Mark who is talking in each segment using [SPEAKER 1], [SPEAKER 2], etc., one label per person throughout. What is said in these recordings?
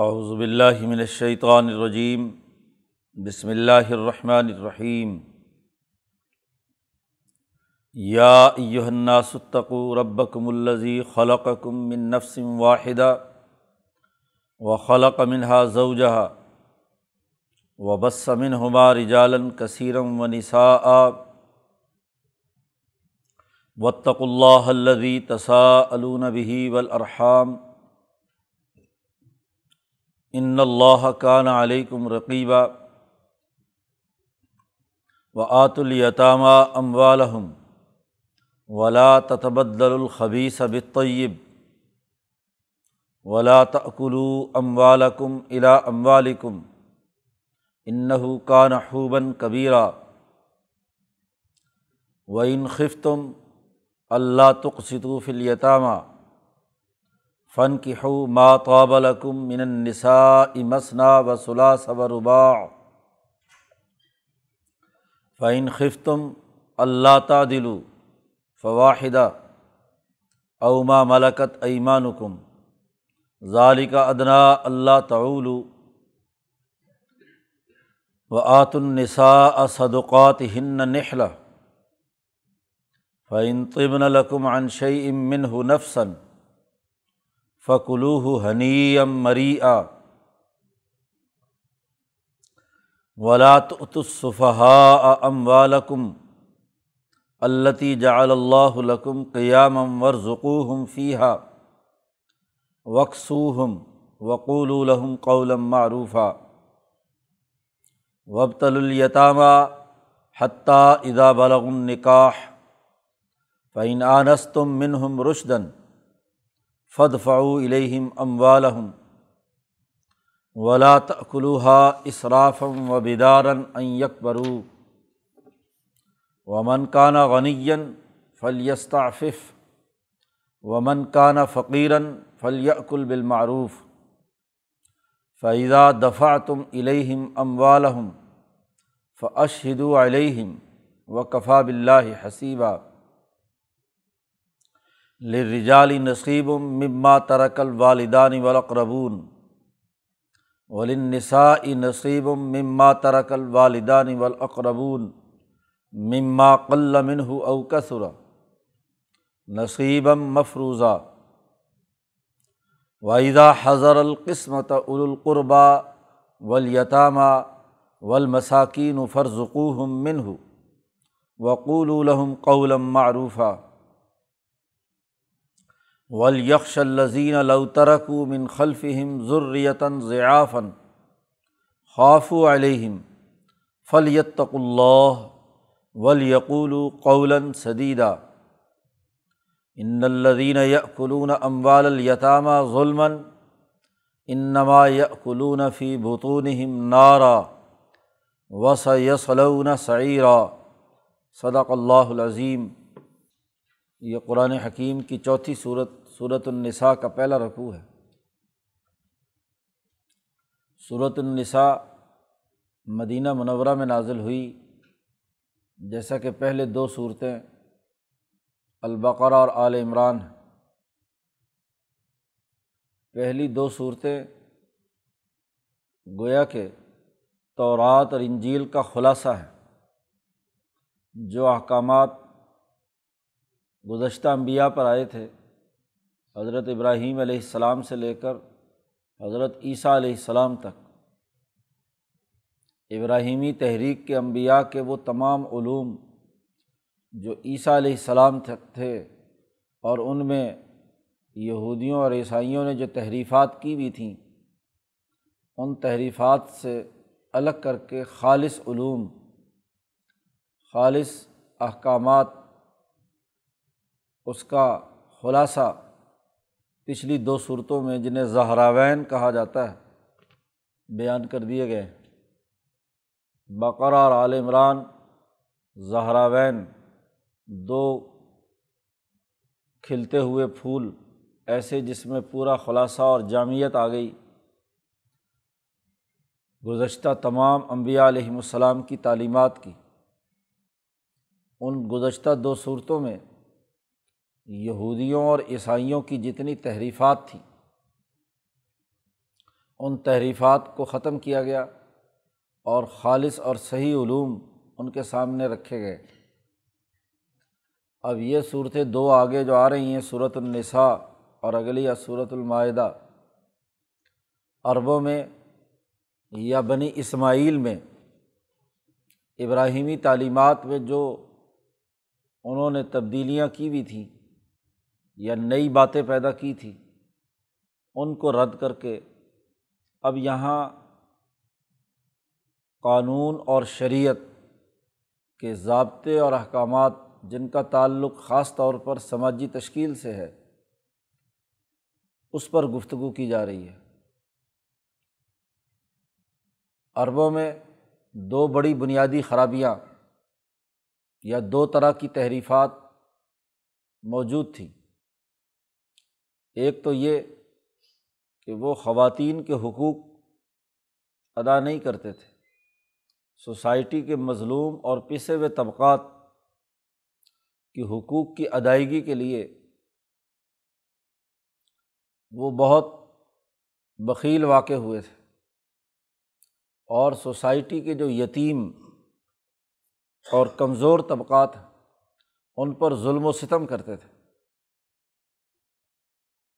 [SPEAKER 1] اعوذ باللہ من الشیطان الرجیم، بسم اللہ الرحمن الرحیم۔ یا ایہا الناس اتقوا ربکم الذی خلقکم من نفس واحدہ وخلق منها زوجها وبث منہما رجالا کثیرا ونساء واتقوا اللہ الذی تساءلون به والارحام۔ ان اللہ کان علیکم رقیبہ و آت الیتامہ اموالحم ولا تتبدل الخبیث بالطیب ولا تأکلوا اموالکم الا اموالکم انہ کان حوبا کبیرہ وَإِنْ خفتم اللہ تقسطوا فی الیتامہ فن کی حو ما طاب لکم من النساء مسنا و ثلاث و رباع فعین خفتم اللہ تعدلو فواحدہ اوما ملکت ایمانکم ذالک ادنا اللہ تعولو و آت النساء صدقات ہن نحلہ فعین طبن لکم عن شیء منہ نفسن فکلوح حنیم مری آ ولاۃصفحا ام والکم التی جعل اللہ لکم قیام ورژقوہم فیحہ وقصوہم وقول الحم قولم معروفہ وبتل الیتامہ حتیٰ ادا بلغ النکاح فعین آنستم منہم رشدن فد فعو الہم ام والم ولا تلوحا اصرافم و بیدارن یکبرو ومن کانہ غنیً فلیستعفف ومن کانہ فقیرن فلیقل بالمعروف فعضہ دفاع تم الہم ام والم فشہد علیہم و کفا بلّہ حسیبہ لرجالی نصیب مما ترک الوالدان والاقربون وللنساء نصیب مما ترک الوالدان والاقربون مما قل منہ او کثر. نصیبا مفروضہ وحیدہ حضر القسمت القربا ولیتامہ والمساکین فرزقوہم منہ وقول لهم قولا معروفہ ولیکش الزین لوترک من خلفہم ضریتاً ضیافن خوف علیہم فلیتق اللہ ولیقول قولاً سدیدہ ان الدین یقلون اموال الیتامہ ظلم انما یقلون فی بطونہم نارا وس یسلون سعیرہ صدق اللہ العظیم یہ قرآن حکیم کی چوتھی صورت صورت النساء کا پہلا رقوع ہے۔ صورت النساء مدینہ منورہ میں نازل ہوئی۔ جیسا کہ پہلے دو صورتیں البقرہ اور عال عمران ہیں۔ پہلی دو صورتیں گویا کہ تورات اور انجیل کا خلاصہ ہے جو احکامات گزشتہ انبیاء پر آئے تھے حضرت ابراہیم علیہ السلام سے لے کر حضرت عیسیٰ علیہ السلام تک۔ ابراہیمی تحریک کے انبیاء کے وہ تمام علوم جو عیسیٰ علیہ السلام تک تھے اور ان میں یہودیوں اور عیسائیوں نے جو تحریفات کی بھی تھیں، ان تحریفات سے الگ کر کے خالص علوم، خالص احکامات، اس کا خلاصہ پچھلی دو صورتوں میں جنہیں زہراوین کہا جاتا ہے، بیان کر دیے گئے۔ بقرہ اور عال عمران، زہراوین دو کھلتے ہوئے پھول ایسے جس میں پورا خلاصہ اور جامعت آ گئی۔ گزشتہ تمام انبیاء علیہم السلام کی تعلیمات کی۔ ان گزشتہ دو صورتوں میں یہودیوں اور عیسائیوں کی جتنی تحریفات تھیں، ان تحریفات کو ختم کیا گیا اور خالص اور صحیح علوم ان کے سامنے رکھے گئے۔ اب یہ صورتیں دو آگے جو آ رہی ہیں صورت النساء اور اگلی یا صورت المائدہ۔ عربوں میں یا بنی اسماعیل میں ابراہیمی تعلیمات میں جو انہوں نے تبدیلیاں کی ہوئی تھیں یا نئی باتیں پیدا کی تھیں ان کو رد کر کے اب یہاں قانون اور شریعت کے ضابطے اور احکامات جن کا تعلق خاص طور پر سماجی تشکیل سے ہے، اس پر گفتگو کی جا رہی ہے۔ عربوں میں دو بڑی بنیادی خرابیاں یا دو طرح کی تحریفات موجود تھیں۔ ایک تو یہ کہ وہ خواتین کے حقوق ادا نہیں کرتے تھے۔ سوسائٹی کے مظلوم اور پسے ہوئے طبقات کی حقوق کی ادائیگی کے لیے وہ بہت بخیل واقع ہوئے تھے۔ اور سوسائٹی کے جو یتیم اور کمزور طبقات ان پر ظلم و ستم کرتے تھے۔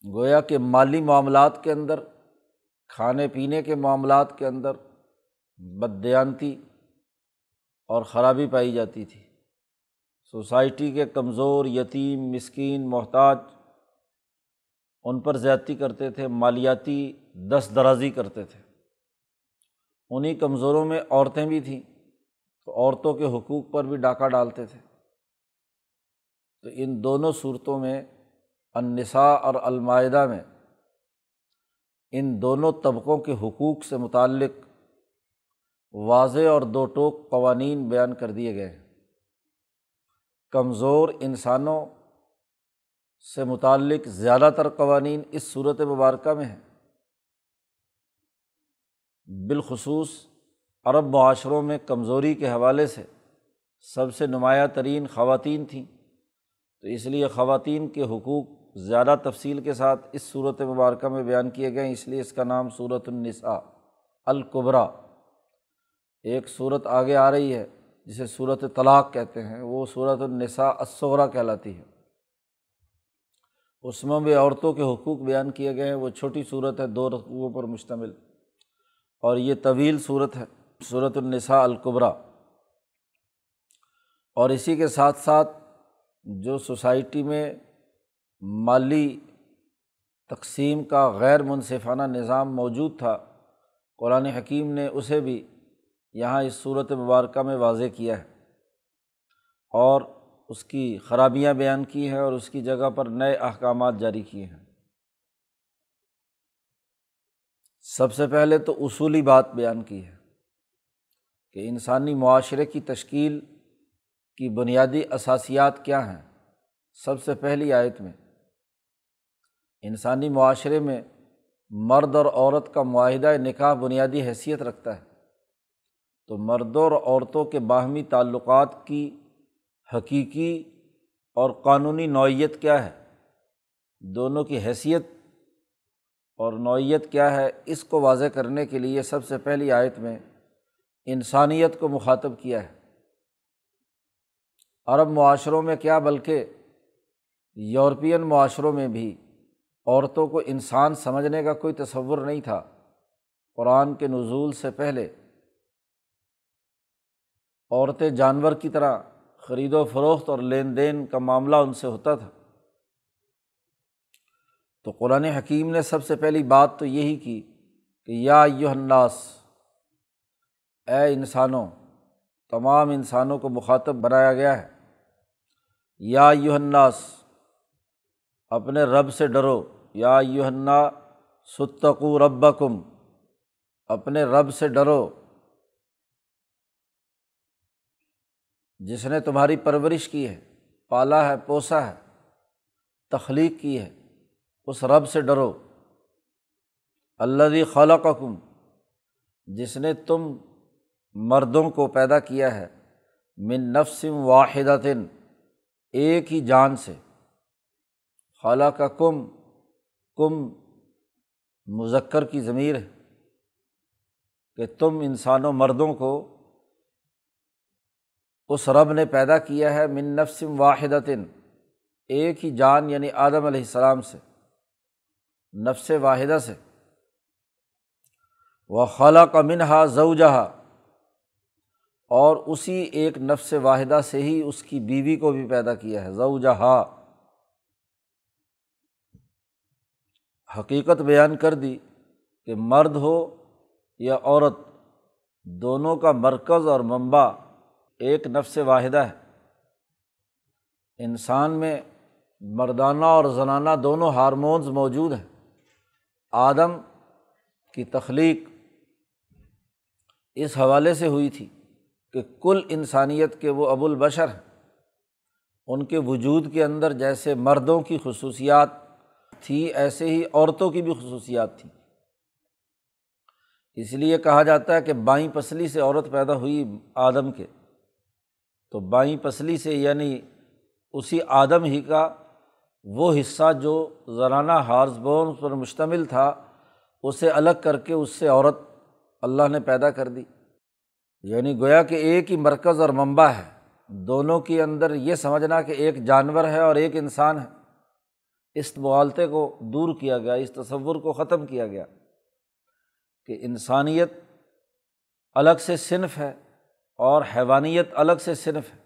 [SPEAKER 1] گویا کہ مالی معاملات کے اندر، کھانے پینے کے معاملات کے اندر بدیانتی اور خرابی پائی جاتی تھی۔ سوسائٹی کے کمزور، یتیم، مسکین، محتاج ان پر زیادتی کرتے تھے، مالیاتی دست درازی کرتے تھے۔ انہیں کمزوروں میں عورتیں بھی تھیں، تو عورتوں کے حقوق پر بھی ڈاکہ ڈالتے تھے۔ تو ان دونوں صورتوں میں النساء اور المائدہ میں ان دونوں طبقوں کے حقوق سے متعلق واضح اور دو ٹوک قوانین بیان کر دیے گئے ہیں۔ کمزور انسانوں سے متعلق زیادہ تر قوانین اس صورت مبارکہ میں ہیں۔ بالخصوص عرب معاشروں میں کمزوری کے حوالے سے سب سے نمایاں ترین خواتین تھیں۔ تو اس لیے خواتین کے حقوق زیادہ تفصیل کے ساتھ اس صورت مبارکہ میں بیان کیے گئے ہیں، اس لیے اس کا نام صورت النساء القبرا ایک صورت آگے آ رہی ہے، جسے صورت طلاق کہتے ہیں، وہ صورت النساء الصغرا کہلاتی ہے۔ اس میں بھی عورتوں کے حقوق بیان کیے گئے ہیں، وہ چھوٹی صورت ہے، دو رقوع پر مشتمل۔ اور یہ طویل صورت ہے، صورت النساء القبرا اور اسی کے ساتھ ساتھ جو سوسائٹی میں مالی تقسیم کا غیر منصفانہ نظام موجود تھا۔ قرآن حکیم نے اسے بھی یہاں اس صورت مبارکہ میں واضح کیا ہے اور اس کی خرابیاں بیان کی ہیں اور اس کی جگہ پر نئے احکامات جاری کیے ہیں۔ سب سے پہلے تو اصولی بات بیان کی ہے کہ انسانی معاشرے کی تشکیل کی بنیادی اثاسیات کیا ہیں۔ سب سے پہلی آیت میں انسانی معاشرے میں مرد اور عورت کا معاہدہ نکاح بنیادی حیثیت رکھتا ہے۔ تو مردوں اور عورتوں کے باہمی تعلقات کی حقیقی اور قانونی نوعیت کیا ہے؟ دونوں کی حیثیت اور نوعیت کیا ہے؟ اس کو واضح کرنے کے لیے سب سے پہلی آیت میں انسانیت کو مخاطب کیا ہے۔ عرب معاشروں میں کیا بلکہ یورپین معاشروں میں بھی عورتوں کو انسان سمجھنے کا کوئی تصور نہیں تھا۔ قرآن کے نزول سے پہلے عورتیں جانور کی طرح خرید و فروخت اور لین دین کا معاملہ ان سے ہوتا تھا۔ تو قرآن حکیم نے سب سے پہلی بات تو یہی کی کہ یا یو الناس، اے انسانوں، تمام انسانوں کو مخاطب بنایا گیا ہے۔ یا یو الناس اپنے رب سے ڈرو۔ یا یوہنا ستقو رب کم اپنے رب سے ڈرو۔ جس نے تمہاری پرورش کی ہے، پالا ہے، پوسا ہے، تخلیق کی ہے، اس رب سے ڈرو۔ اللہ خلقکم، جس نے تم مردوں کو پیدا کیا ہے، من نفسم واحد ایک ہی جان سے۔ خالہ کا کم کم مذکر کی ضمیر ہے کہ تم انسانوں مردوں کو اس رب نے پیدا کیا ہے من نفسم واحد ایک ہی جان یعنی آدم علیہ السلام سے، نفس واحدہ سے۔ وہ خلا کا منہا زوجہا، اور اسی ایک نفس واحدہ سے ہی اس کی بیوی کو بھی پیدا کیا ہے، زوجہا۔ حقیقت بیان کر دی کہ مرد ہو یا عورت، دونوں کا مرکز اور منبع ایک نفس واحدہ ہے۔ انسان میں مردانہ اور زنانہ دونوں ہارمونز موجود ہیں۔ آدم کی تخلیق اس حوالے سے ہوئی تھی کہ کل انسانیت کے وہ ابو البشر ہیں۔ ان کے وجود کے اندر جیسے مردوں کی خصوصیات تھی، ایسے ہی عورتوں کی بھی خصوصیات تھیں۔ اس لیے کہا جاتا ہے کہ بائیں پسلی سے عورت پیدا ہوئی آدم کے۔ تو بائیں پسلی سے یعنی اسی آدم ہی کا وہ حصہ جو زرانہ ہارس بون پر مشتمل تھا، اسے الگ کر کے اس سے عورت اللہ نے پیدا کر دی۔ یعنی گویا کہ ایک ہی مرکز اور منبع ہے۔ دونوں کے اندر یہ سمجھنا کہ ایک جانور ہے اور ایک انسان ہے۔ اس موالتے کو دور کیا گیا، اس تصور کو ختم کیا گیا کہ انسانیت الگ سے صنف ہے اور حیوانیت الگ سے صنف ہے۔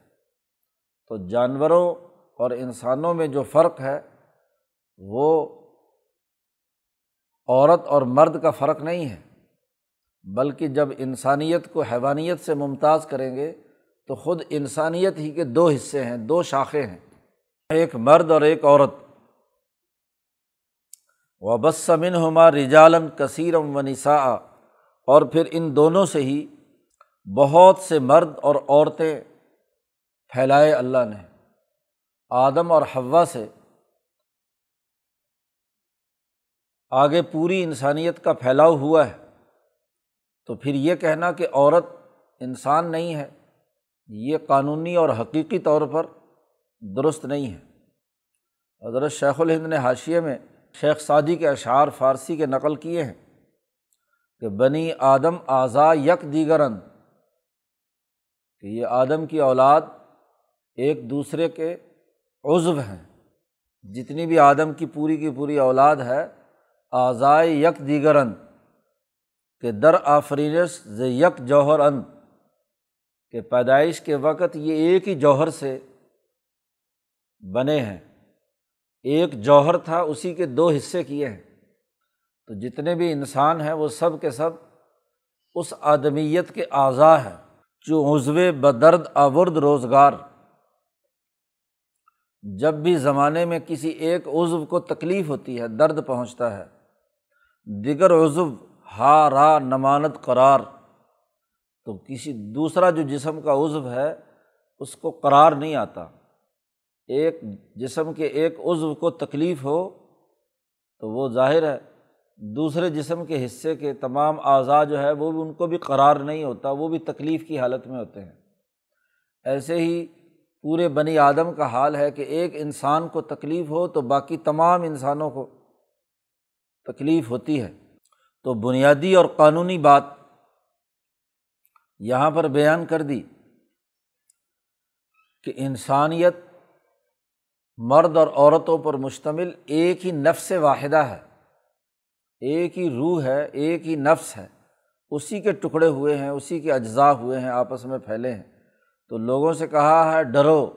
[SPEAKER 1] تو جانوروں اور انسانوں میں جو فرق ہے، وہ عورت اور مرد کا فرق نہیں ہے، بلکہ جب انسانیت کو حیوانیت سے ممتاز کریں گے، تو خود انسانیت ہی کے دو حصے ہیں، دو شاخیں ہیں۔ ایک مرد اور ایک عورت۔ وبسمن ہما رجالم کثیرم و نسا اور پھر ان دونوں سے ہی بہت سے مرد اور عورتیں پھیلائے اللہ نے۔ آدم اور ہوا سے آگے پوری انسانیت کا پھیلاؤ ہوا ہے۔ تو پھر یہ کہنا کہ عورت انسان نہیں ہے، یہ قانونی اور حقیقی طور پر درست نہیں ہے۔ حضرت شیخ الہند نے حاشیے میں شیخ سعدی کے اشعار فارسی کے نقل کیے ہیں کہ بنی آدم اعضا یک دیگرن، کہ یہ آدم کی اولاد ایک دوسرے کے عزو ہیں۔ جتنی بھی آدم کی پوری کی پوری اولاد ہے اعضائے یک دیگرن، کہ در آفرینس ز یک جوہر ان کہ پیدائش کے وقت یہ ایک ہی جوہر سے بنے ہیں۔ ایک جوہر تھا، اسی کے دو حصے کیے ہیں۔ تو جتنے بھی انسان ہیں، وہ سب کے سب اس آدمیت کے اعضاء ہیں، جو عضو بدرد آورد روزگار۔ جب بھی زمانے میں کسی ایک عضو کو تکلیف ہوتی ہے، درد پہنچتا ہے، دیگر عضو ہا را نمانت قرار۔ تو کسی دوسرا جو جسم کا عضو ہے، اس کو قرار نہیں آتا۔ ایک جسم کے ایک عضو کو تکلیف ہو تو وہ ظاہر ہے، دوسرے جسم کے حصے کے تمام اعضاء جو ہے وہ بھی ان کو بھی قرار نہیں ہوتا، وہ بھی تکلیف کی حالت میں ہوتے ہیں۔ ایسے ہی پورے بنی آدم کا حال ہے کہ ایک انسان کو تکلیف ہو تو باقی تمام انسانوں کو تکلیف ہوتی ہے۔ تو بنیادی اور قانونی بات یہاں پر بیان کر دی کہ انسانیت مرد اور عورتوں پر مشتمل ایک ہی نفس واحدہ ہے۔ ایک ہی روح ہے، ایک ہی نفس ہے۔ اسی کے ٹکڑے ہوئے ہیں، اسی کے اجزاء ہوئے ہیں، آپس میں پھیلے ہیں۔ تو لوگوں سے کہا ہے، ڈرو۔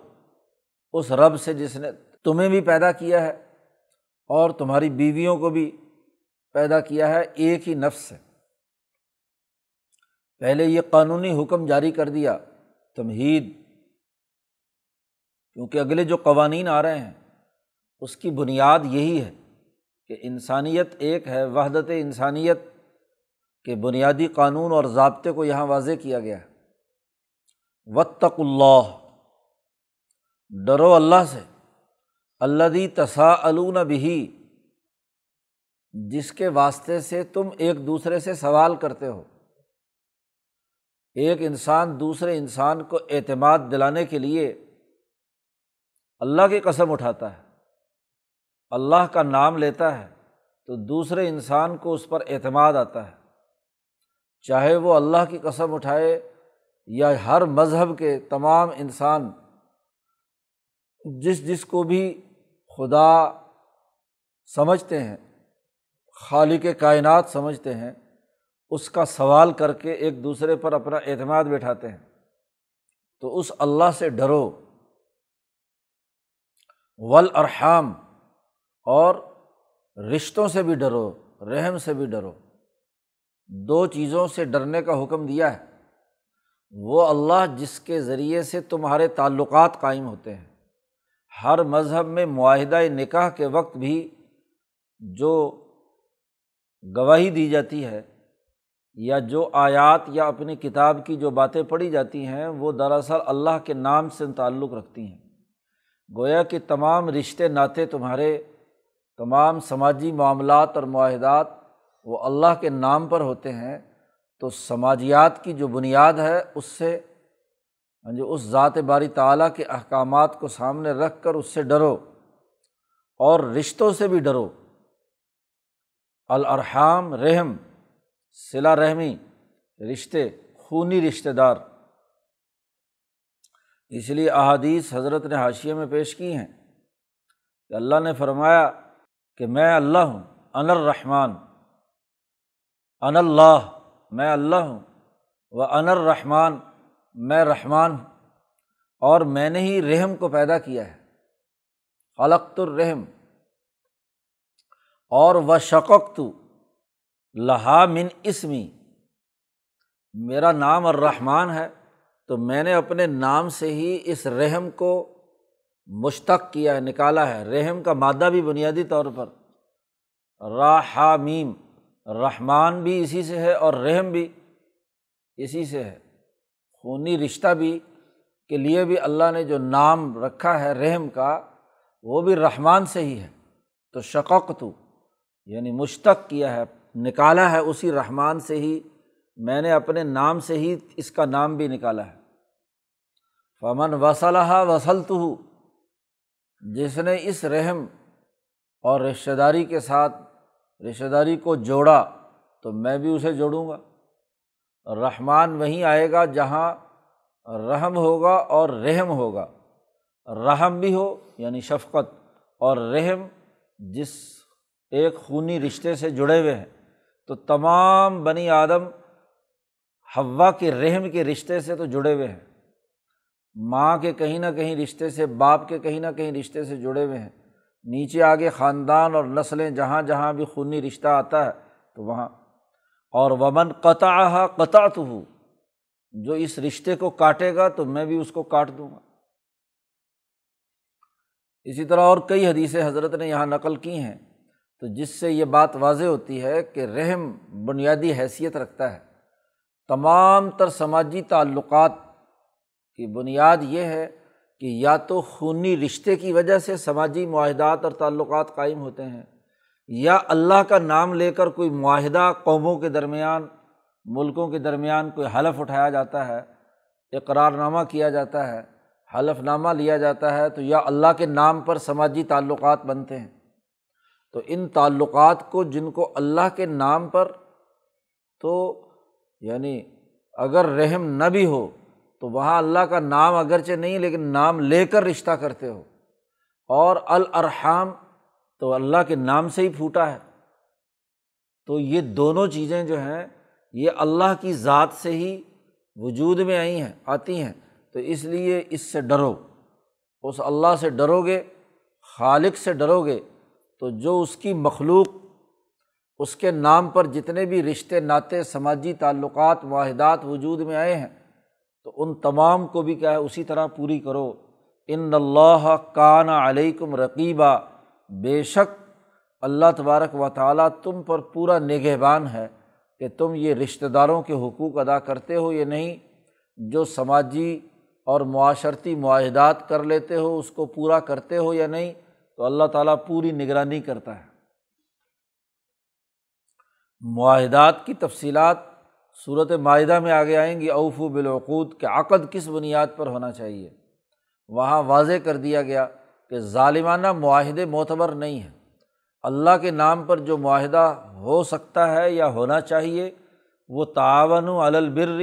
[SPEAKER 1] اس رب سے جس نے تمہیں بھی پیدا کیا ہے اور تمہاری بیویوں کو بھی پیدا کیا ہے، ایک ہی نفس سے پہلے یہ قانونی حکم جاری کر دیا، تمہید۔ کیونکہ اگلے جو قوانین آ رہے ہیں، اس کی بنیاد یہی ہے کہ انسانیت ایک ہے، وحدت انسانیت کے بنیادی قانون اور ضابطے کو یہاں واضح کیا گیا ہے۔ وطق اللہ ڈرو اللہ سے۔ اللہ دی تسا بھی جس کے واسطے سے تم ایک دوسرے سے سوال کرتے ہو۔ ایک انسان دوسرے انسان کو اعتماد دلانے کے لیے اللہ کی قسم اٹھاتا ہے۔ اللہ کا نام لیتا ہے تو دوسرے انسان کو اس پر اعتماد آتا ہے۔ چاہے وہ اللہ کی قسم اٹھائے یا ہر مذہب کے تمام انسان، جس جس کو بھی خدا سمجھتے ہیں، خالق کائنات سمجھتے ہیں، اس کا سوال کر کے ایک دوسرے پر اپنا اعتماد بیٹھاتے ہیں۔ تو اس اللہ سے ڈرو۔ ول ارحام اور رشتوں سے بھی ڈرو، رحم سے بھی ڈرو۔ دو چیزوں سے ڈرنے کا حکم دیا ہے۔ وہ اللہ جس کے ذریعے سے تمہارے تعلقات قائم ہوتے ہیں۔ ہر مذہب میں معاہدۂ نکاح کے وقت بھی جو گواہی دی جاتی ہے یا جو آیات یا اپنی کتاب کی جو باتیں پڑھی جاتی ہیں، وہ دراصل اللہ کے نام سے تعلق رکھتی ہیں۔ گویا کہ تمام رشتے ناطے تمہارے تمام سماجی معاملات اور معاہدات وہ اللہ کے نام پر ہوتے ہیں تو سماجیات کی جو بنیاد ہے اس سے جو جی، اس ذات باری تعلیٰ کے احکامات کو سامنے رکھ کر اس سے ڈرو اور رشتوں سے بھی ڈرو۔ الرحام رحم صلا رحمی رشتے خونی رشتے دار۔ اس لیے احادیث حضرت نے حاشیے میں پیش کی ہیں کہ اللہ نے فرمایا کہ میں اللہ ہوں ان الرحمٰن۔ ان اللہ، میں اللہ ہوں۔ و ان الرحمٰن، میں رحمان ہوں۔ اور میں نے ہی رحم کو پیدا کیا ہے۔ خلقت الرحم۔ اور و شقق لہا من اسمی۔ میرا نام الرحمٰن ہے۔ تو میں نے اپنے نام سے ہی اس رحم کو مشتق کیا ہے نکالا ہے۔ رحم کا مادہ بھی بنیادی طور پر۔ راہامیم رحمان بھی اسی سے ہے اور رحم بھی اسی سے ہے۔ خونی رشتہ بھی کے لیے بھی اللہ نے جو نام رکھا ہے رحم کا، وہ بھی رحمان سے ہی ہے۔ تو شقق تو یعنی مشتق کیا ہے، نکالا ہے اسی رحمان سے ہی۔ میں نے اپنے نام سے ہی اس کا نام بھی نکالا ہے۔ فمن وصلہ وسلط جس نے اس رحم اور رشتہ داری کے ساتھ رشتہ داری کو جوڑا، تو میں بھی اسے جوڑوں گا۔ رحمان وہیں آئے گا جہاں رحم ہوگا اور رحم ہوگا۔ رحم بھی ہو یعنی شفقت، اور رحم جس ایک خونی رشتے سے جڑے ہوئے ہیں۔ تو تمام بنی آدم ہوا کے رحم کے رشتے سے تو جڑے ہوئے ہیں۔ ماں کے کہیں نہ کہیں رشتے سے، باپ کے کہیں نہ کہیں رشتے سے جڑے ہوئے ہیں۔ نیچے آگے خاندان اور نسلیں جہاں جہاں بھی خونی رشتہ آتا ہے، تو وہاں۔ اور ومن قطع قطع تو جو اس رشتے کو کاٹے گا تو میں بھی اس کو کاٹ دوں گا۔ اسی طرح اور کئی حدیثیں حضرت نے یہاں نقل کی ہیں۔ تو جس سے یہ بات واضح ہوتی ہے کہ رحم بنیادی حیثیت رکھتا ہے۔ تمام تر سماجی تعلقات کی بنیاد یہ ہے کہ یا تو خونی رشتے کی وجہ سے سماجی معاہدات اور تعلقات قائم ہوتے ہیں، یا اللہ کا نام لے کر کوئی معاہدہ قوموں کے درمیان، ملکوں کے درمیان کوئی حلف اٹھایا جاتا ہے اقرار نامہ کیا جاتا ہے، حلف نامہ لیا جاتا ہے، تو یا اللہ کے نام پر سماجی تعلقات بنتے ہیں۔ تو ان تعلقات کو جن کو اللہ کے نام پر تو یعنی اگر رحم نہ بھی ہو تو وہاں اللہ کا نام اگرچہ نہیں لیکن نام لے کر رشتہ کرتے ہو۔ اور الرحام تو اللہ کے نام سے ہی پھوٹا ہے۔ تو یہ دونوں چیزیں جو ہیں، یہ اللہ کی ذات سے ہی وجود میں آئی ہیں، آتی ہیں۔ تو اس لیے اس سے ڈرو۔ اس اللہ سے ڈرو گے، خالق سے ڈرو گے۔ تو جو اس کی مخلوق، اس کے نام پر جتنے بھی رشتے، ناطے، سماجی تعلقات معاہدات وجود میں آئے ہیں تو ان تمام کو بھی کیا ہے، اسی طرح پوری کرو۔ ان اللہ کان علیکم رقیبہ بے شک اللہ تبارک و تعالیٰ تم پر پورا نگہبان ہے کہ تم یہ رشتہ داروں کے حقوق ادا کرتے ہو یا نہیں۔ جو سماجی اور معاشرتی معاہدات کر لیتے ہو، اس کو پورا کرتے ہو یا نہیں، تو اللہ تعالیٰ پوری نگرانی کرتا ہے۔ معاہدات کی تفصیلات صورت معاہدہ میں آگے آئیں گی اوف و بالعقود، کہ عقد کس بنیاد پر ہونا چاہیے؟ وہاں واضح کر دیا گیا کہ ظالمانہ معاہدے معتبر نہیں ہیں۔ اللہ کے نام پر جو معاہدہ ہو سکتا ہے یا ہونا چاہیے، وہ تعاون البر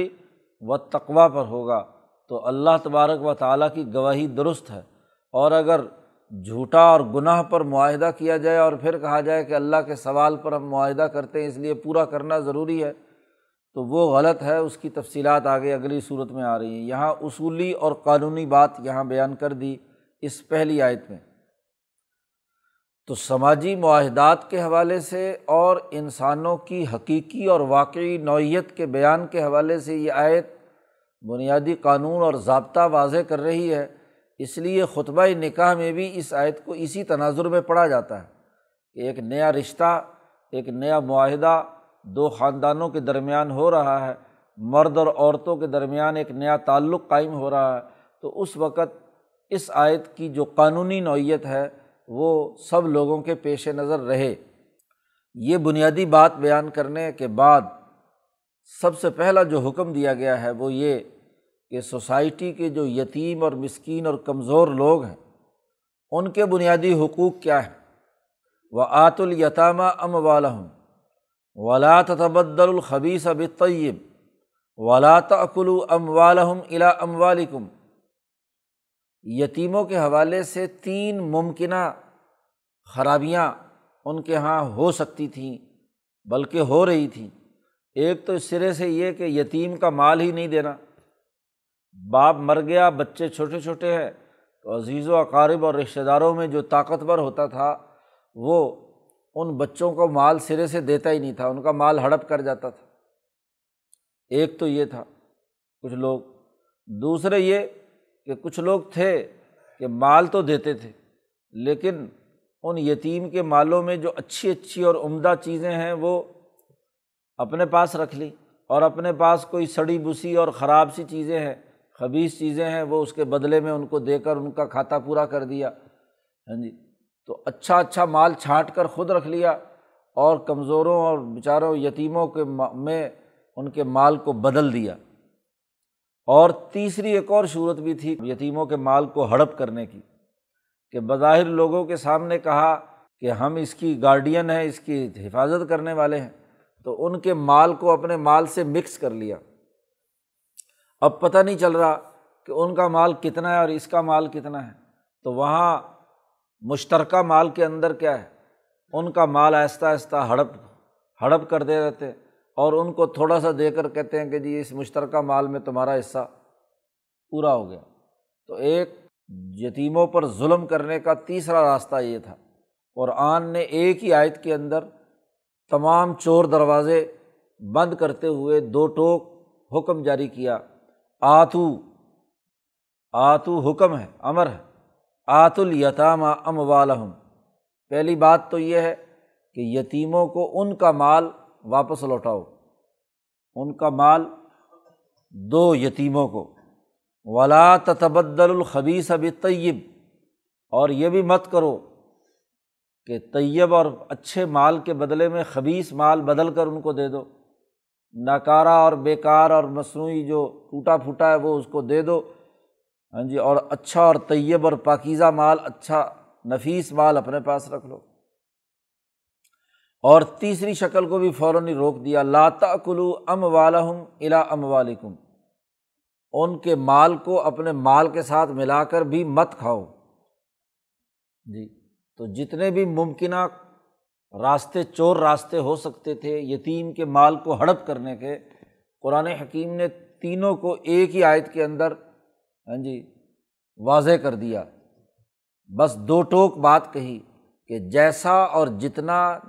[SPEAKER 1] و تقوا پر ہوگا۔ تو اللہ تبارک و تعالیٰ کی گواہی درست ہے۔ اور اگر جھوٹا اور گناہ پر معاہدہ کیا جائے اور پھر کہا جائے کہ اللہ کے سوال پر ہم معاہدہ کرتے ہیں، اس لیے پورا کرنا ضروری ہے۔ تو وہ غلط ہے، اس کی تفصیلات آگے اگلی صورت میں آ رہی ہیں۔ یہاں اصولی اور قانونی بات یہاں بیان کر دی اس پہلی آیت میں۔ تو سماجی معاہدات کے حوالے سے اور انسانوں کی حقیقی اور واقعی نوعیت کے بیان کے حوالے سے یہ آیت بنیادی قانون اور ضابطہ واضح کر رہی ہے۔ اس لیے خطبہ نکاح میں بھی اس آیت کو اسی تناظر میں پڑھا جاتا ہے کہ ایک نیا رشتہ، ایک نیا معاہدہ دو خاندانوں کے درمیان ہو رہا ہے، مرد اور عورتوں کے درمیان ایک نیا تعلق قائم ہو رہا ہے۔ تو اس وقت اس آیت کی جو قانونی نوعیت ہے، وہ سب لوگوں کے پیش نظر رہے۔ یہ بنیادی بات بیان کرنے کے بعد سب سے پہلا جو حکم دیا گیا ہے، وہ یہ کہ سوسائٹی کے جو یتیم اور مسکین اور کمزور لوگ ہیں، ان کے بنیادی حقوق کیا ہیں؟ وہ آت الیتامہ ام والم ولا تبدل الخبیص اب طیب ولا تقلو ام والم الا ام والکم یتیموں کے حوالے سے تین ممکنہ خرابیاں ان کے یہاں ہو سکتی تھیں، بلکہ ہو رہی تھیں۔ ایک تو اس سرے سے یہ کہ یتیم کا مال ہی نہیں دینا۔ باپ مر گیا، بچے چھوٹے چھوٹے ہیں۔ تو عزیز و اقارب اور رشتہ داروں میں جو طاقتور ہوتا تھا، وہ ان بچوں کو مال سرے سے دیتا ہی نہیں تھا، ان کا مال ہڑپ کر جاتا تھا۔ ایک تو یہ تھا، کچھ لوگ۔ دوسرے یہ کہ کچھ لوگ تھے کہ مال تو دیتے تھے، لیکن ان یتیم کے مالوں میں جو اچھی اچھی اور عمدہ چیزیں ہیں، وہ اپنے پاس رکھ لی۔ اور اپنے پاس کوئی سڑی بسی اور خراب سی چیزیں ہیں خبیص چیزیں ہیں، وہ اس کے بدلے میں ان کو دے کر ان کا کھاتا پورا کر دیا۔ ہاں جی۔ تو اچھا اچھا مال چھانٹ کر خود رکھ لیا اور کمزوروں اور بیچاروں یتیموں کے میں ان کے مال کو بدل دیا۔ اور تیسری ایک اور صورت بھی تھی یتیموں کے مال کو ہڑپ کرنے کی کہ بظاہر لوگوں کے سامنے کہا کہ ہم اس کی گارڈین ہیں، اس کی حفاظت کرنے والے ہیں۔ تو ان کے مال کو اپنے مال سے مکس کر لیا۔ اب پتہ نہیں چل رہا کہ ان کا مال کتنا ہے اور اس کا مال کتنا ہے۔ تو وہاں مشترکہ مال کے اندر کیا ہے؟ ان کا مال آہستہ آہستہ ہڑپ ہڑپ کر دے رہتے اور ان کو تھوڑا سا دے کر کہتے ہیں کہ جی اس مشترکہ مال میں تمہارا حصہ پورا ہو گیا۔ تو ایک یتیموں پر ظلم کرنے کا تیسرا راستہ یہ تھا۔ اور آن نے ایک ہی آیت کے اندر تمام چور دروازے بند کرتے ہوئے دو ٹوک حکم جاری کیا۔ آتو آتو حکم ہے، امر ہے۔ آت الیتامہ ام والم پہلی بات تو یہ ہے کہ یتیموں کو ان کا مال واپس لوٹاؤ۔ ان کا مال دو یتیموں کو۔ ولا تبدل الخبیس اب طیب اور یہ بھی مت کرو کہ طیب اور اچھے مال کے بدلے میں خبیص مال بدل کر ان کو دے دو۔ ناکارہ اور بیکار اور مصنوعی جو ٹوٹا پھوٹا ہے وہ اس کو دے دو۔ ہاں جی اور اچھا اور طیب اور پاکیزہ مال اچھا نفیس مال اپنے پاس رکھ لو۔ اور تیسری شکل کو بھی فوراً ہی روک دیا لاتا کلو ام والم الا ام والکم ان کے مال کو اپنے مال کے ساتھ ملا کر بھی مت کھاؤ۔ جی تو جتنے بھی ممکنہ راستے، چور راستے ہو سکتے تھے یتیم کے مال کو ہڑپ کرنے کے، قرآن حکیم نے تینوں کو ایک ہی آیت کے اندر ہاں جی واضح کر دیا۔ بس دو ٹوک بات کہی کہ جیسا اور جتنا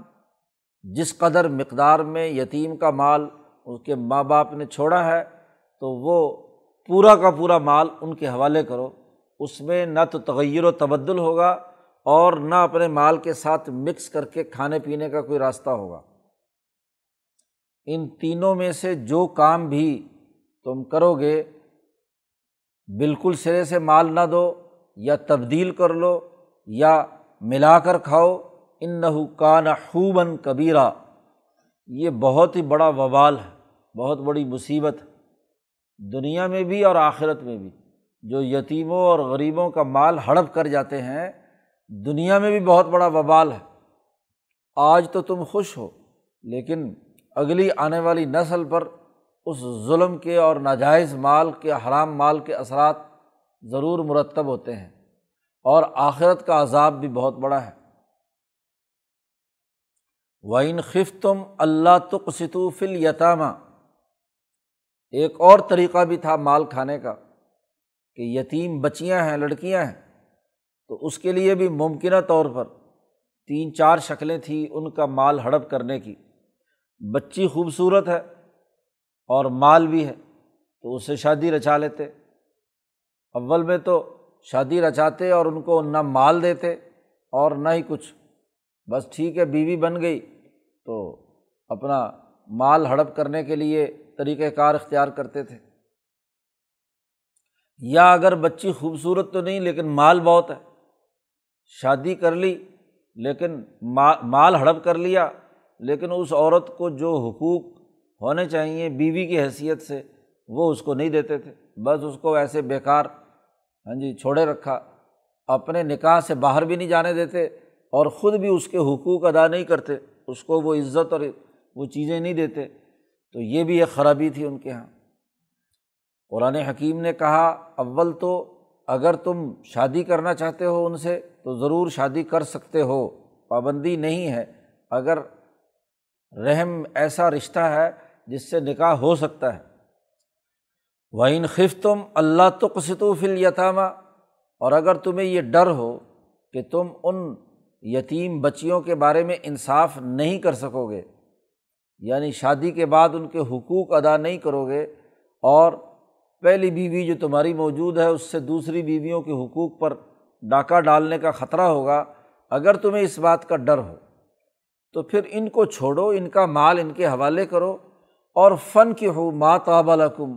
[SPEAKER 1] جس قدر مقدار میں یتیم کا مال اس کے ماں باپ نے چھوڑا ہے، تو وہ پورا کا پورا مال ان کے حوالے کرو۔ اس میں نہ تو تغیر و تبدل ہوگا اور نہ اپنے مال کے ساتھ مکس کر کے کھانے پینے کا کوئی راستہ ہوگا۔ ان تینوں میں سے جو کام بھی تم کرو گے بالکل سرے سے مال نہ دو، یا تبدیل کر لو، یا ملا کر کھاؤ۔ ان نہ کا خوباً کبیرہ یہ بہت ہی بڑا وبال ہے، بہت بڑی مصیبت دنیا میں بھی اور آخرت میں بھی۔ جو یتیموں اور غریبوں کا مال ہڑپ کر جاتے ہیں، دنیا میں بھی بہت بڑا وبال ہے۔ آج تو تم خوش ہو، لیکن اگلی آنے والی نسل پر اس ظلم کے اور ناجائز مال کے، حرام مال کے اثرات ضرور مرتب ہوتے ہیں اور آخرت کا عذاب بھی بہت بڑا ہے۔ وعین خف تم اللہ تقسطو فل یتامہ ایک اور طریقہ بھی تھا مال کھانے کا کہ یتیم بچیاں ہیں، لڑکیاں ہیں، تو اس کے لیے بھی ممکنہ طور پر تین چار شکلیں تھیں ان کا مال ہڑپ کرنے کی۔ بچی خوبصورت ہے اور مال بھی ہے، تو اسے شادی رچا لیتے۔ اول میں تو شادی رچاتے اور ان کو نہ مال دیتے اور نہ ہی کچھ۔ بس ٹھیک ہے، بیوی بن گئی، تو اپنا مال ہڑپ کرنے کے لیے طریقۂ کار اختیار کرتے تھے۔ یا اگر بچی خوبصورت تو نہیں، لیکن مال بہت ہے۔ شادی کر لی، لیکن مال ہڑپ کر لیا، لیکن اس عورت کو جو حقوق ہونے چاہیے بیوی کی حیثیت سے، وہ اس کو نہیں دیتے تھے۔ بس اس کو ایسے بیکار ہاں جی چھوڑے رکھا۔ اپنے نکاح سے باہر بھی نہیں جانے دیتے اور خود بھی اس کے حقوق ادا نہیں کرتے۔ اس کو وہ عزت اور وہ چیزیں نہیں دیتے۔ تو یہ بھی ایک خرابی تھی ان کے یہاں قرآن حکیم نے کہا، اول تو اگر تم شادی کرنا چاہتے ہو ان سے، تو ضرور شادی کر سکتے ہو۔ پابندی نہیں ہے۔ اگر رحم ایسا رشتہ ہے جس سے نکاح ہو سکتا ہے۔ وعین خف تم اللہ تقسط فل یتامہ اور اگر تمہیں یہ ڈر ہو کہ تم ان یتیم بچیوں کے بارے میں انصاف نہیں کر سکو گے یعنی شادی کے بعد ان کے حقوق ادا نہیں کرو گے اور پہلی بیوی جو تمہاری موجود ہے، اس سے دوسری بیویوں کے حقوق پر ڈاکہ ڈالنے کا خطرہ ہوگا، اگر تمہیں اس بات کا ڈر ہو، تو پھر ان کو چھوڑو، ان کا مال ان کے حوالے کرو۔ اور فن کی ہو ماتاب الکم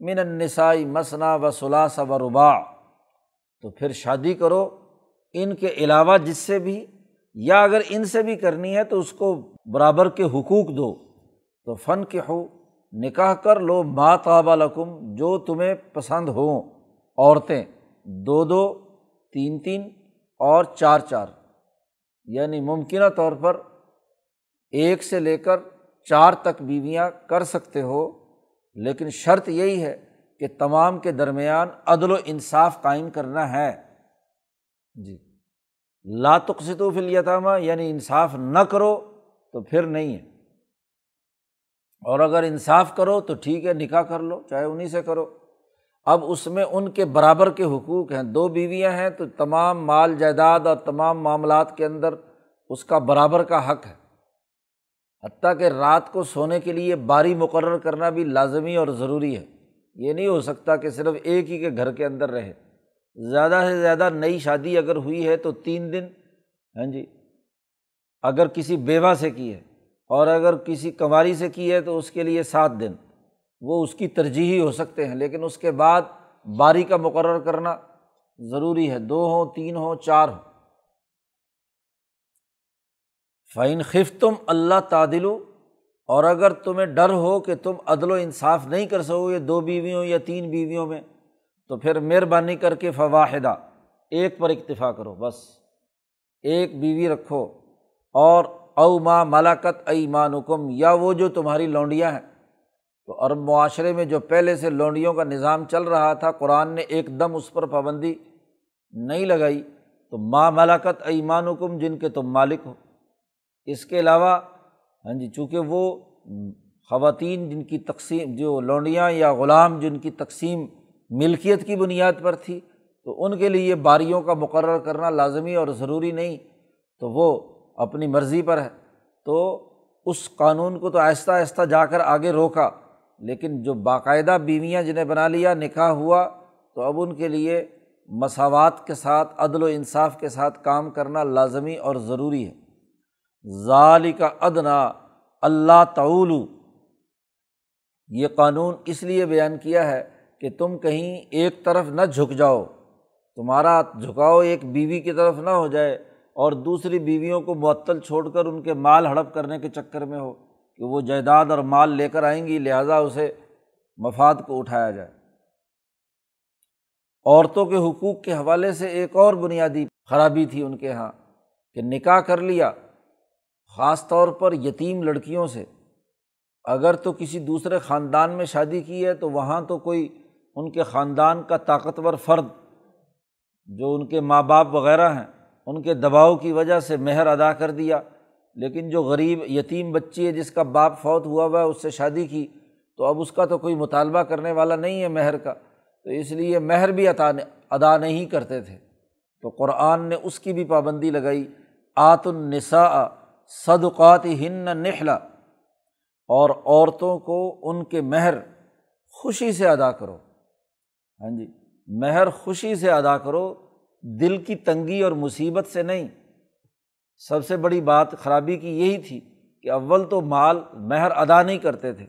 [SPEAKER 1] من النسائی مسنا و سلاس و ربا تو پھر شادی کرو ان کے علاوہ جس سے بھی، یا اگر ان سے بھی کرنی ہے تو اس کو برابر کے حقوق دو۔ تو فن کے ہو نکاح کر لو ماتاب الکم جو تمہیں پسند ہوں عورتیں دو دو، تین تین اور چار چار۔ یعنی ممکنہ طور پر ایک سے لے کر چار تک بیویاں کر سکتے ہو، لیکن شرط یہی ہے کہ تمام کے درمیان عدل و انصاف قائم کرنا ہے۔ جی۔ لاتقسط و فلیتامہ یعنی انصاف نہ کرو تو پھر نہیں ہے۔ اور اگر انصاف کرو تو ٹھیک ہے، نکاح کر لو، چاہے انہیں سے کرو۔ اب اس میں ان کے برابر کے حقوق ہیں۔ دو بیویاں ہیں تو تمام مال جائیداد اور تمام معاملات کے اندر اس کا برابر کا حق ہے۔ حتیٰ کہ رات کو سونے کے لیے باری مقرر کرنا بھی لازمی اور ضروری ہے۔ یہ نہیں ہو سکتا کہ صرف ایک ہی کے گھر کے اندر رہے۔ زیادہ سے زیادہ نئی شادی اگر ہوئی ہے تو تین دن۔ ہاں جی۔ اگر کسی بیوہ سے کی ہے اور اگر کسی کنواری سے کی ہے تو اس کے لیے سات دن۔ وہ اس کی ترجیحی ہو سکتے ہیں، لیکن اس کے بعد باری کا مقرر کرنا ضروری ہے۔ دو ہوں، تین ہوں، چار ہوں۔ فعین خف تم اللہ تعدل اور اگر تمہیں ڈر ہو کہ تم عدل و انصاف نہیں کر سکو گے، دو بیویوں یا تین بیویوں میں، تو پھر مہربانی کر کے فواہدہ ایک پر اکتفا کرو، بس۔ ایک بیوی رکھو، اور او ماں ملاکت ایمان حکم یا وہ جو تمہاری لونڈیاں ہیں۔ تو عرب معاشرے میں جو پہلے سے لونڈیوں کا نظام چل رہا تھا، قرآن نے ایک دم اس پر پابندی نہیں لگائی۔ تو ماں ملاکت ایمان حکم جن کے تم مالک ہو۔ اس کے علاوہ ہاں جی چونکہ وہ خواتین جن کی تقسیم، جو لونڈیاں یا غلام جن کی تقسیم ملکیت کی بنیاد پر تھی، تو ان کے لیے باریوں کا مقرر کرنا لازمی اور ضروری نہیں، تو وہ اپنی مرضی پر ہے۔ تو اس قانون کو تو آہستہ آہستہ جا کر آگے روکا، لیکن جو باقاعدہ بیویاں جنہیں بنا لیا، نکاح ہوا، تو اب ان کے لیے مساوات کے ساتھ، عدل و انصاف کے ساتھ کام کرنا لازمی اور ضروری ہے۔ ظال کا ادنا اللہ تعولو۔ یہ قانون اس لیے بیان کیا ہے کہ تم کہیں ایک طرف نہ جھک جاؤ، تمہارا جھکاؤ ایک بیوی کی طرف نہ ہو جائے اور دوسری بیویوں کو معطل چھوڑ کر ان کے مال ہڑپ کرنے کے چکر میں ہو کہ وہ جائیداد اور مال لے کر آئیں گی، لہٰذا اسے مفاد کو اٹھایا جائے۔ عورتوں کے حقوق کے حوالے سے ایک اور بنیادی خرابی تھی ان کے یہاں کہ نکاح کر لیا خاص طور پر یتیم لڑکیوں سے۔ اگر تو کسی دوسرے خاندان میں شادی کی ہے تو وہاں تو کوئی ان کے خاندان کا طاقتور فرد جو ان کے ماں باپ وغیرہ ہیں، ان کے دباؤ کی وجہ سے مہر ادا کر دیا۔ لیکن جو غریب یتیم بچی ہے جس کا باپ فوت ہوا ہوا ہے، اس سے شادی کی، تو اب اس کا تو کوئی مطالبہ کرنے والا نہیں ہے مہر کا۔ تو اس لیے مہر بھی عطا ادا نہیں کرتے تھے۔ تو قرآن نے اس کی بھی پابندی لگائی۔ آت النساء صدقات ہن نخلا اور عورتوں کو ان کے مہر خوشی سے ادا کرو۔ ہاں جی مہر خوشی سے ادا کرو، دل کی تنگی اور مصیبت سے نہیں۔ سب سے بڑی بات خرابی کی یہی تھی کہ اول تو مال مہر ادا نہیں کرتے تھے،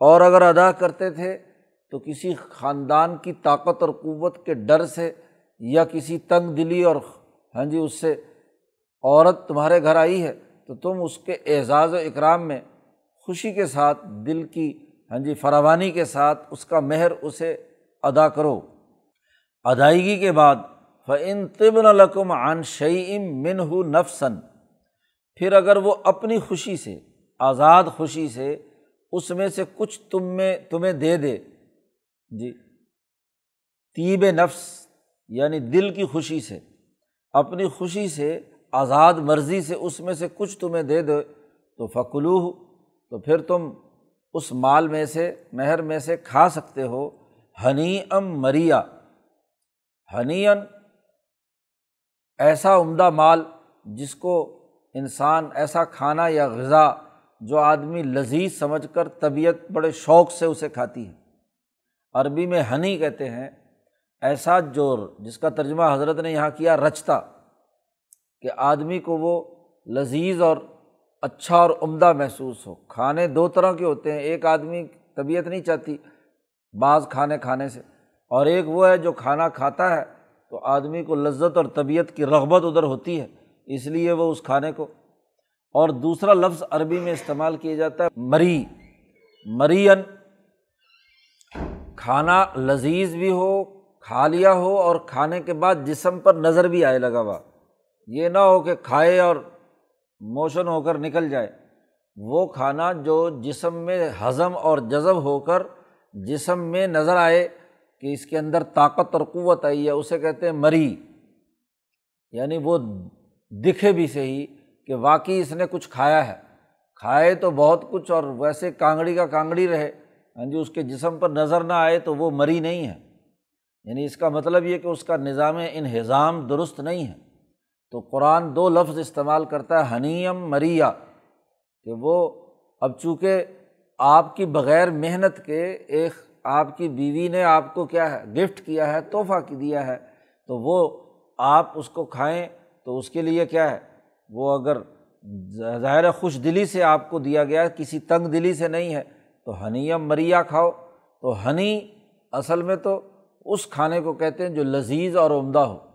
[SPEAKER 1] اور اگر ادا کرتے تھے تو کسی خاندان کی طاقت اور قوت کے ڈر سے یا کسی تنگ دلی اور ہاں جی اس سے عورت تمہارے گھر آئی ہے۔ تو تم اس کے اعزاز و اکرام میں خوشی کے ساتھ، دل کی ہاں جی فراوانی کے ساتھ اس کا مہر اسے ادا کرو۔ ادائیگی کے بعد فعن طبن القم عن شعیم من ہُو نفسن پھر اگر وہ اپنی خوشی سے، آزاد خوشی سے اس میں سے کچھ تم میں، تمہیں دے دے جی طیب نفس یعنی دل کی خوشی سے، اپنی خوشی سے آزاد مرضی سے اس میں سے کچھ تمہیں دے دے تو فکلو تو پھر تم اس مال میں سے، مہر میں سے کھا سکتے ہو۔ ہنی ام مریا ہنین ایسا عمدہ مال جس کو انسان ایسا کھانا یا غذا جو آدمی لذیذ سمجھ کر طبیعت بڑے شوق سے اسے کھاتی ہے۔ عربی میں ہنی کہتے ہیں، ایسا جور جس کا ترجمہ حضرت نے یہاں کیا، رچتا۔ کہ آدمی کو وہ لذیذ اور اچھا اور عمدہ محسوس ہو۔ کھانے دو طرح کے ہوتے ہیں، ایک آدمی طبیعت نہیں چاہتی بعض کھانے کھانے سے، اور ایک وہ ہے جو کھانا کھاتا ہے تو آدمی کو لذت اور طبیعت کی رغبت ادھر ہوتی ہے، اس لیے وہ اس کھانے کو۔ اور دوسرا لفظ عربی میں استعمال کیا جاتا ہے، مری۔ مرین کھانا لذیذ بھی ہو، کھا لیا ہو، اور کھانے کے بعد جسم پر نظر بھی آئے لگا ہوا۔ یہ نہ ہو کہ کھائے اور موشن ہو کر نکل جائے۔ وہ کھانا جو جسم میں ہضم اور جذب ہو کر جسم میں نظر آئے کہ اس کے اندر طاقت اور قوت آئی ہے اسے کہتے ہیں مری۔ یعنی وہ دکھے بھی صحیح کہ واقعی اس نے کچھ کھایا ہے۔ کھائے تو بہت کچھ اور ویسے کانگڑی کا کانگڑی رہے۔ ہاں جی اس کے جسم پر نظر نہ آئے تو وہ مری نہیں ہے۔ یعنی اس کا مطلب یہ کہ اس کا نظام انہضام درست نہیں ہے۔ تو قرآن دو لفظ استعمال کرتا ہے، حنیم مریا کہ وہ اب چونکہ آپ کی بغیر محنت کے ایک آپ کی بیوی نے آپ کو کیا ہے، گفٹ کیا ہے، تحفہ دیا ہے، تو وہ آپ اس کو کھائیں تو اس کے لیے کیا ہے؟ وہ اگر ظاہر خوش دلی سے آپ کو دیا گیا کسی تنگ دلی سے نہیں ہے، تو ہنیم مریا کھاؤ۔ تو ہنی اصل میں تو اس کھانے کو کہتے ہیں جو لذیذ اور عمدہ ہو۔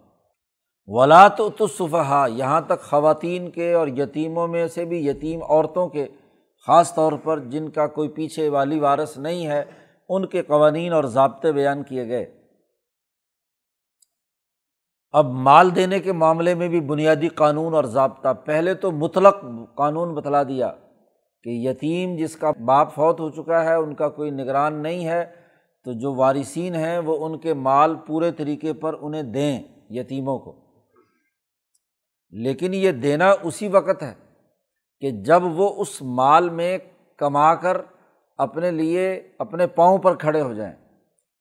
[SPEAKER 1] ولا تو تصفہ یہاں تک خواتین کے اور یتیموں میں سے بھی یتیم عورتوں کے، خاص طور پر جن کا کوئی پیچھے والی وارث نہیں ہے، ان کے قوانین اور ضابطے بیان کیے گئے۔ اب مال دینے کے معاملے میں بھی بنیادی قانون اور ضابطہ۔ پہلے تو مطلق قانون بتلا دیا کہ یتیم جس کا باپ فوت ہو چکا ہے، ان کا کوئی نگران نہیں ہے، تو جو وارثین ہیں، وہ ان کے مال پورے طریقے پر انہیں دیں یتیموں کو۔ لیکن یہ دینا اسی وقت ہے کہ جب وہ اس مال میں کما کر اپنے لیے اپنے پاؤں پر کھڑے ہو جائیں۔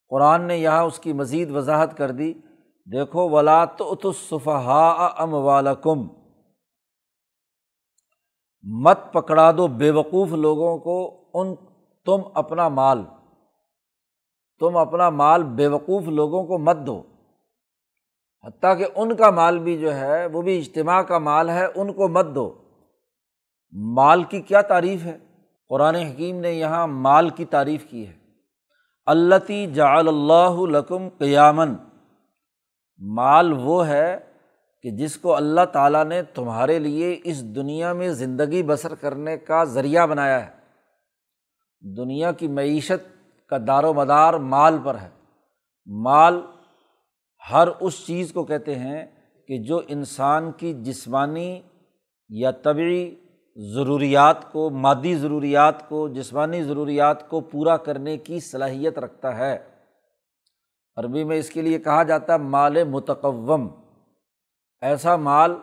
[SPEAKER 1] قرآن نے یہاں اس کی مزید وضاحت کر دی۔ دیکھو، ولا تو صفحا ام والم مت پکڑا دو بے وقوف لوگوں کو ان، تم اپنا مال، تم اپنا مال بے وقوف لوگوں کو مت دو۔ حتیٰ کہ ان کا مال بھی جو ہے، وہ بھی اجتماع کا مال ہے، ان کو مت دو۔ مال کی کیا تعریف ہے؟ قرآن حکیم نے یہاں مال کی تعریف کی ہے۔ التی جعل اللہ لکم قیامن مال وہ ہے کہ جس کو اللہ تعالیٰ نے تمہارے لیے اس دنیا میں زندگی بسر کرنے کا ذریعہ بنایا ہے۔ دنیا کی معیشت کا دار و مدار مال پر ہے۔ مال ہر اس چیز کو کہتے ہیں کہ جو انسان کی جسمانی یا طبعی ضروریات کو، مادی ضروریات کو، جسمانی ضروریات کو پورا کرنے کی صلاحیت رکھتا ہے۔ عربی میں اس کے لیے کہا جاتا ہے مال متقوم۔ ایسا مال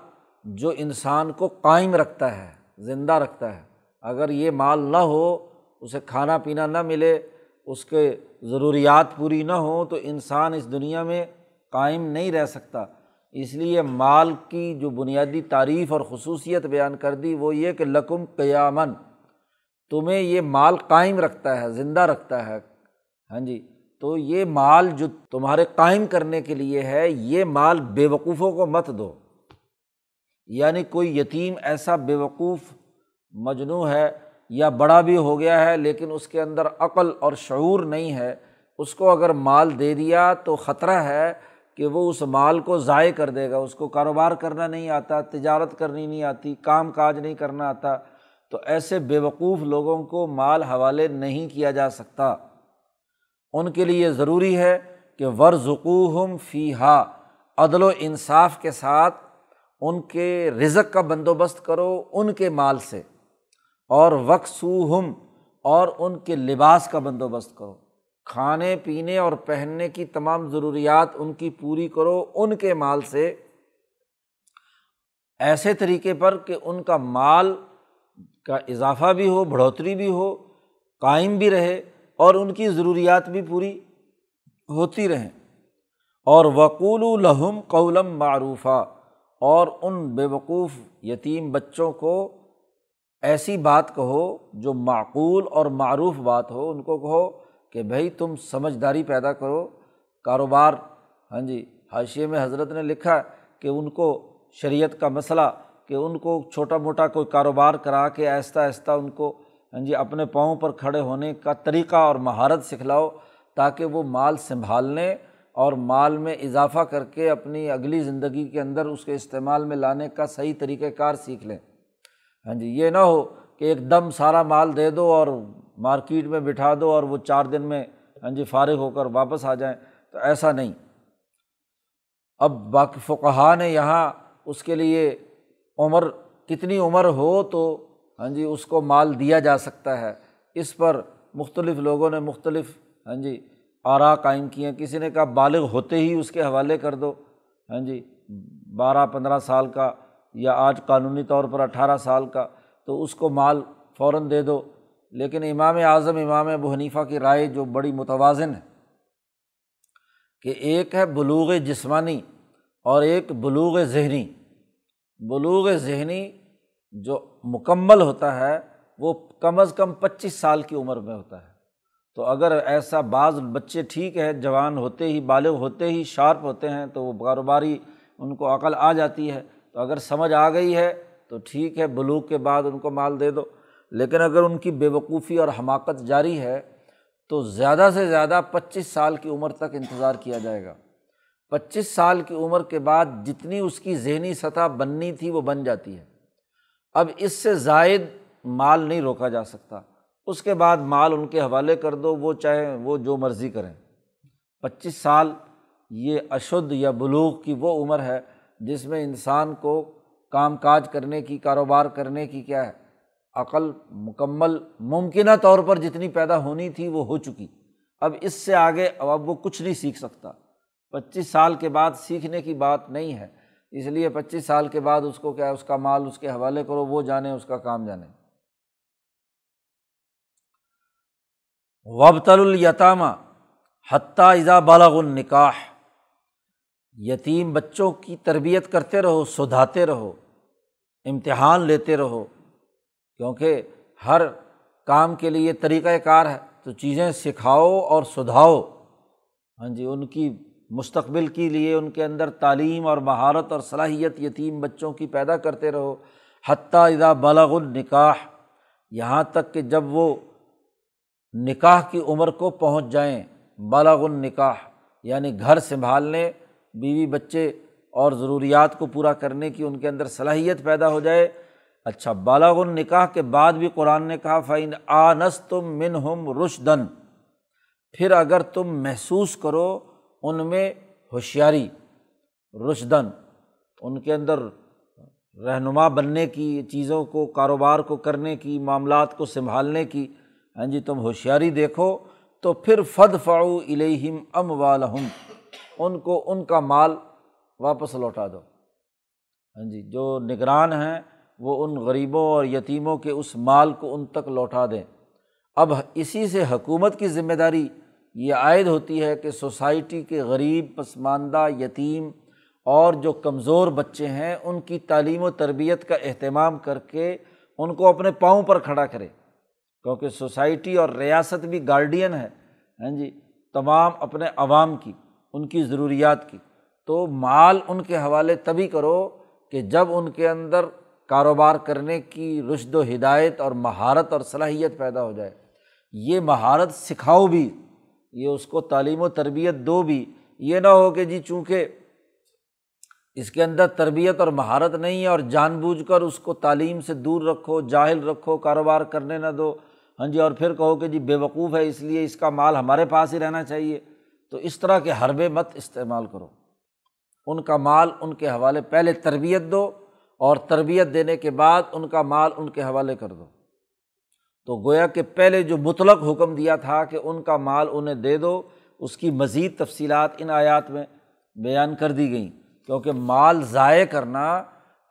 [SPEAKER 1] جو انسان کو قائم رکھتا ہے، زندہ رکھتا ہے۔ اگر یہ مال نہ ہو، اسے کھانا پینا نہ ملے، اس کے ضروریات پوری نہ ہوں، تو انسان اس دنیا میں قائم نہیں رہ سکتا۔ اس لیے مال کی جو بنیادی تعریف اور خصوصیت بیان کر دی، وہ یہ کہ لقم قیامن تمہیں یہ مال قائم رکھتا ہے، زندہ رکھتا ہے۔ ہاں جی تو یہ مال جو تمہارے قائم کرنے کے لیے ہے، یہ مال بے وقوفوں کو مت دو۔ یعنی کوئی یتیم ایسا بے وقوف مجنوع ہے یا بڑا بھی ہو گیا ہے، لیکن اس کے اندر عقل اور شعور نہیں ہے، اس کو اگر مال دے دیا تو خطرہ ہے کہ وہ اس مال کو ضائع کر دے گا، اس کو کاروبار کرنا نہیں آتا، تجارت کرنی نہیں آتی، کام کاج نہیں کرنا آتا، تو ایسے بے وقوف لوگوں کو مال حوالے نہیں کیا جا سکتا۔ ان کے لیے ضروری ہے کہ ورژقوہم فی ہا عدل و انصاف کے ساتھ ان کے رزق کا بندوبست کرو ان کے مال سے، اور وقصوہم اور ان کے لباس کا بندوبست کرو۔ کھانے، پینے اور پہننے کی تمام ضروریات ان کی پوری کرو، ان کے مال سے۔ ایسے طریقے پر کہ ان کا مال کا اضافہ بھی ہو، بڑھوتری بھی ہو، قائم بھی رہے اور ان کی ضروریات بھی پوری ہوتی رہیں۔ اور وقول الحم قولم معروفہ اور ان بے وقوف یتیم بچوں کو ایسی بات کہو جو معقول اور معروف بات ہو، ان کو کہو کہ بھائی تم سمجھداری پیدا کرو، کاروبار ہاں جی حاشیے میں حضرت نے لکھا کہ ان کو شریعت کا مسئلہ، کہ ان کو چھوٹا موٹا کوئی کاروبار کرا کے آہستہ آہستہ ان کو ہاں جی اپنے پاؤں پر کھڑے ہونے کا طریقہ اور مہارت سکھلاؤ تاکہ وہ مال سنبھالنے اور مال میں اضافہ کر کے اپنی اگلی زندگی کے اندر اس کے استعمال میں لانے کا صحیح طریقۂ کار سیکھ لیں۔ ہاں جی یہ نہ ہو کہ ایک دم سارا مال دے دو اور مارکیٹ میں بٹھا دو اور وہ چار دن میں ہاں جی فارغ ہو کر واپس آ جائیں، تو ایسا نہیں۔ اب باقی فقہ نے یہاں اس کے لیے عمر، کتنی عمر ہو تو ہاں جی اس کو مال دیا جا سکتا ہے۔ اس پر مختلف لوگوں نے مختلف ہاں جی آرا قائم کیے۔ ہیں کسی نے کہا بالغ ہوتے ہی اس کے حوالے کر دو۔ ہاں جی بارہ، پندرہ سال کا یا آج قانونی طور پر اٹھارہ سال کا تو اس کو مال فوراً دے دو۔ لیکن امام اعظم، امام ابو حنیفہ کی رائے جو بڑی متوازن ہے کہ ایک ہے بلوغ جسمانی اور ایک بلوغ ذہنی۔ بلوغ ذہنی جو مکمل ہوتا ہے، وہ کم از کم پچیس سال کی عمر میں ہوتا ہے۔ تو اگر ایسا بعض بچے ٹھیک ہے جوان ہوتے ہی، بالغ ہوتے ہی، شارپ ہوتے ہیں، تو وہ کاروباری ان کو عقل آ جاتی ہے۔ تو اگر سمجھ آ گئی ہے، تو ٹھیک ہے، بلوغ کے بعد ان کو مال دے دو۔ لیکن اگر ان کی بے وقوفی اور حماقت جاری ہے، تو زیادہ سے زیادہ پچیس سال کی عمر تک انتظار کیا جائے گا۔ پچیس سال کی عمر کے بعد جتنی اس کی ذہنی سطح بننی تھی، وہ بن جاتی ہے۔ اب اس سے زائد مال نہیں روکا جا سکتا۔ اس کے بعد مال ان کے حوالے کر دو، وہ چاہے، وہ جو مرضی کریں۔ پچیس سال یہ اشدھ یا بلوغ کی وہ عمر ہے جس میں انسان کو کام کاج کرنے کی، کاروبار کرنے کی کیا ہے؟ عقل مکمل ممکنہ طور پر جتنی پیدا ہونی تھی وہ ہو چکی۔ اب اس سے آگے اب وہ کچھ نہیں سیکھ سکتا۔ پچیس سال کے بعد سیکھنے کی بات نہیں ہے۔ اس لیے پچیس سال کے بعد اس کو کیا ہے اس کا مال اس کے حوالے کرو، وہ جانے، اس کا کام جانے۔ وبتل الیتامہ حتیٰ اذا بالغ النکاح۔ یتیم بچوں کی تربیت کرتے رہو، سدھاتے رہو، امتحان لیتے رہو۔ کیونکہ ہر کام کے لیے طریقۂ کار ہے، تو چیزیں سکھاؤ اور سدھاؤ۔ ہاں جی ان کی مستقبل کے لیے ان کے اندر تعلیم اور مہارت اور صلاحیت یتیم بچوں کی پیدا کرتے رہو۔ حتیٰ اذا بالغ النکاح، یہاں تک کہ جب وہ نکاح کی عمر کو پہنچ جائیں بالاغ النکاح یعنی گھر سنبھالنے بیوی بچے اور ضروریات کو پورا کرنے کی ان کے اندر صلاحیت پیدا ہو جائے اچھا بالاغ النکاح کے بعد بھی قرآن نے کہا فعین آنس تم من ہم رشدن پھر اگر تم محسوس کرو ان میں ہوشیاری رشدن ان کے اندر رہنما بننے کی، چیزوں کو، کاروبار کو کرنے کی، معاملات کو سنبھالنے کی ہاں جی تم ہوشیاری دیکھو، تو پھر فد فاؤ الہم ام والم ان کو ان کا مال واپس لوٹا دو۔ ہاں جی جو نگران ہیں وہ ان غریبوں اور یتیموں کے اس مال کو ان تک لوٹا دیں۔ اب اسی سے حکومت کی ذمہ داری یہ عائد ہوتی ہے کہ سوسائٹی کے غریب، پسماندہ یتیم اور جو کمزور بچے ہیں، ان کی تعلیم و تربیت کا اہتمام کر کے ان کو اپنے پاؤں پر کھڑا کرے۔ کیونکہ سوسائٹی اور ریاست بھی گارڈین ہے ہاں جی تمام اپنے عوام کی، ان کی ضروریات کی۔ تو مال ان کے حوالے تبھی کرو کہ جب ان کے اندر کاروبار کرنے کی رشد و ہدایت اور مہارت اور صلاحیت پیدا ہو جائے۔ یہ مہارت سکھاؤ بھی، یہ اس کو تعلیم و تربیت دو بھی۔ یہ نہ ہو کہ جی چونکہ اس کے اندر تربیت اور مہارت نہیں ہے اور جان بوجھ کر اس کو تعلیم سے دور رکھو، جاہل رکھو، کاروبار کرنے نہ دو۔ ہاں جی اور پھر کہو کہ جی بے وقوف ہے، اس لیے اس کا مال ہمارے پاس ہی رہنا چاہیے۔ تو اس طرح کے حربے مت استعمال کرو۔ ان کا مال ان کے حوالے پہلے تربیت دو۔ اور تربیت دینے کے بعد ان کا مال ان کے حوالے کر دو۔ تو گویا کہ پہلے جو مطلق حکم دیا تھا کہ ان کا مال انہیں دے دو، اس کی مزید تفصیلات ان آیات میں بیان کر دی گئیں۔ کیونکہ مال ضائع کرنا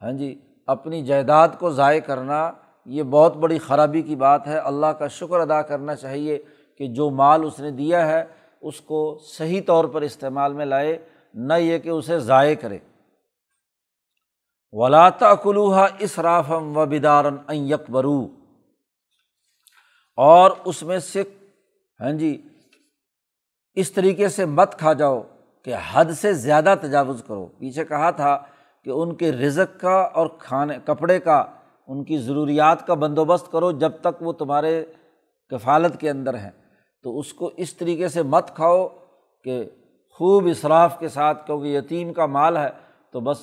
[SPEAKER 1] ہاں جی اپنی جائیداد کو ضائع کرنا، یہ بہت بڑی خرابی کی بات ہے۔ اللہ کا شکر ادا کرنا چاہیے کہ جو مال اس نے دیا ہے، اس کو صحیح طور پر استعمال میں لائے، نہ یہ کہ اسے ضائع کرے۔ ولاتا کلوحا اسرافم و بدارن یکبرو۔ اور اس میں سے ہاں جی اس طریقے سے مت کھا جاؤ کہ حد سے زیادہ تجاوز کرو۔ پیچھے کہا تھا کہ ان کے رزق کا اور کھانے، کپڑے کا، ان کی ضروریات کا بندوبست کرو جب تک وہ تمہارے کفالت کے اندر ہیں۔ تو اس کو اس طریقے سے مت کھاؤ کہ خوب اصراف کے ساتھ، کیونکہ یتیم کا مال ہے، تو بس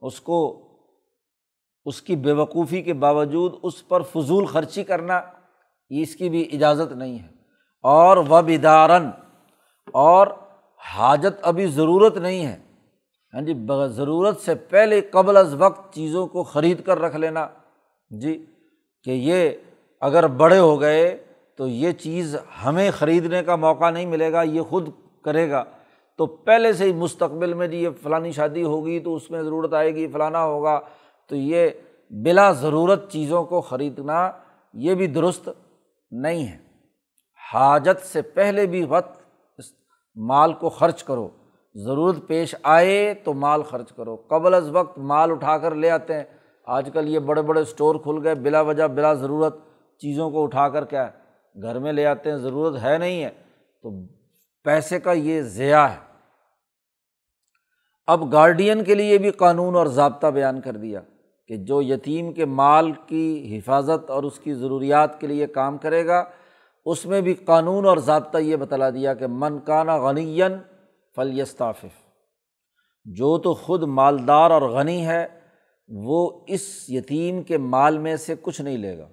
[SPEAKER 1] اس کو اس کی بے وقوفی کے باوجود اس پر فضول خرچی کرنا اس کی بھی اجازت نہیں ہے۔ اور و بدارن اور حاجت ابھی ضرورت نہیں ہے۔ ہاں جی ضرورت سے پہلے قبل از وقت چیزوں کو خرید کر رکھ لینا۔ جی کہ یہ اگر بڑے ہو گئے تو یہ چیز ہمیں خریدنے کا موقع نہیں ملے گا، یہ خود کرے گا۔ تو پہلے سے ہی مستقبل میں جی یہ فلانی شادی ہوگی تو اس میں ضرورت آئے گی، فلانا ہوگا۔ تو یہ بلا ضرورت چیزوں کو خریدنا یہ بھی درست نہیں ہے۔ حاجت سے پہلے بھی وقت اس مال کو خرچ کرو۔ ضرورت پیش آئے تو مال خرچ کرو۔ قبل از وقت مال اٹھا کر لے آتے ہیں۔ آج کل یہ بڑے بڑے اسٹور کھل گئے۔ بلا وجہ، بلا ضرورت چیزوں کو اٹھا کر کیا ہے؟ گھر میں لے آتے ہیں۔ ضرورت ہے نہیں ہے۔ تو پیسے کا یہ ضیاع ہے۔ اب گارڈین کے لیے بھی قانون اور ضابطہ بیان کر دیا۔ کہ جو یتیم کے مال کی حفاظت اور اس کی ضروریات کے لیے کام کرے گا، اس میں بھی قانون اور ضابطہ یہ بتلا دیا کہ من کانا غنی فلیستافف جو تو خود مالدار اور غنی ہے، وہ اس یتیم کے مال میں سے کچھ نہیں لے گا۔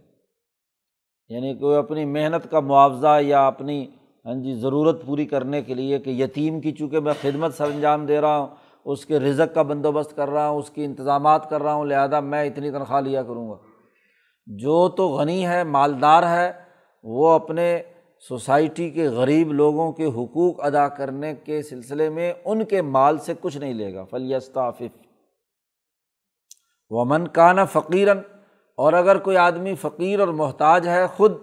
[SPEAKER 1] یعنی کوئی اپنی محنت کا معاوضہ یا اپنی ہاں جی ضرورت پوری کرنے کے لیے کہ یتیم کی، چونکہ میں خدمت سر انجام دے رہا ہوں اس کے رزق کا بندوبست کر رہا ہوں، اس کی انتظامات کر رہا ہوں، لہٰذا میں اتنی تنخواہ لیا کروں گا۔ جو تو غنی ہے، مالدار ہے، وہ اپنے سوسائٹی کے غریب لوگوں کے حقوق ادا کرنے کے سلسلے میں ان کے مال سے کچھ نہیں لے گا۔ فلیستافف ومن کانا فقیراً اور اگر کوئی آدمی فقیر اور محتاج ہے، خود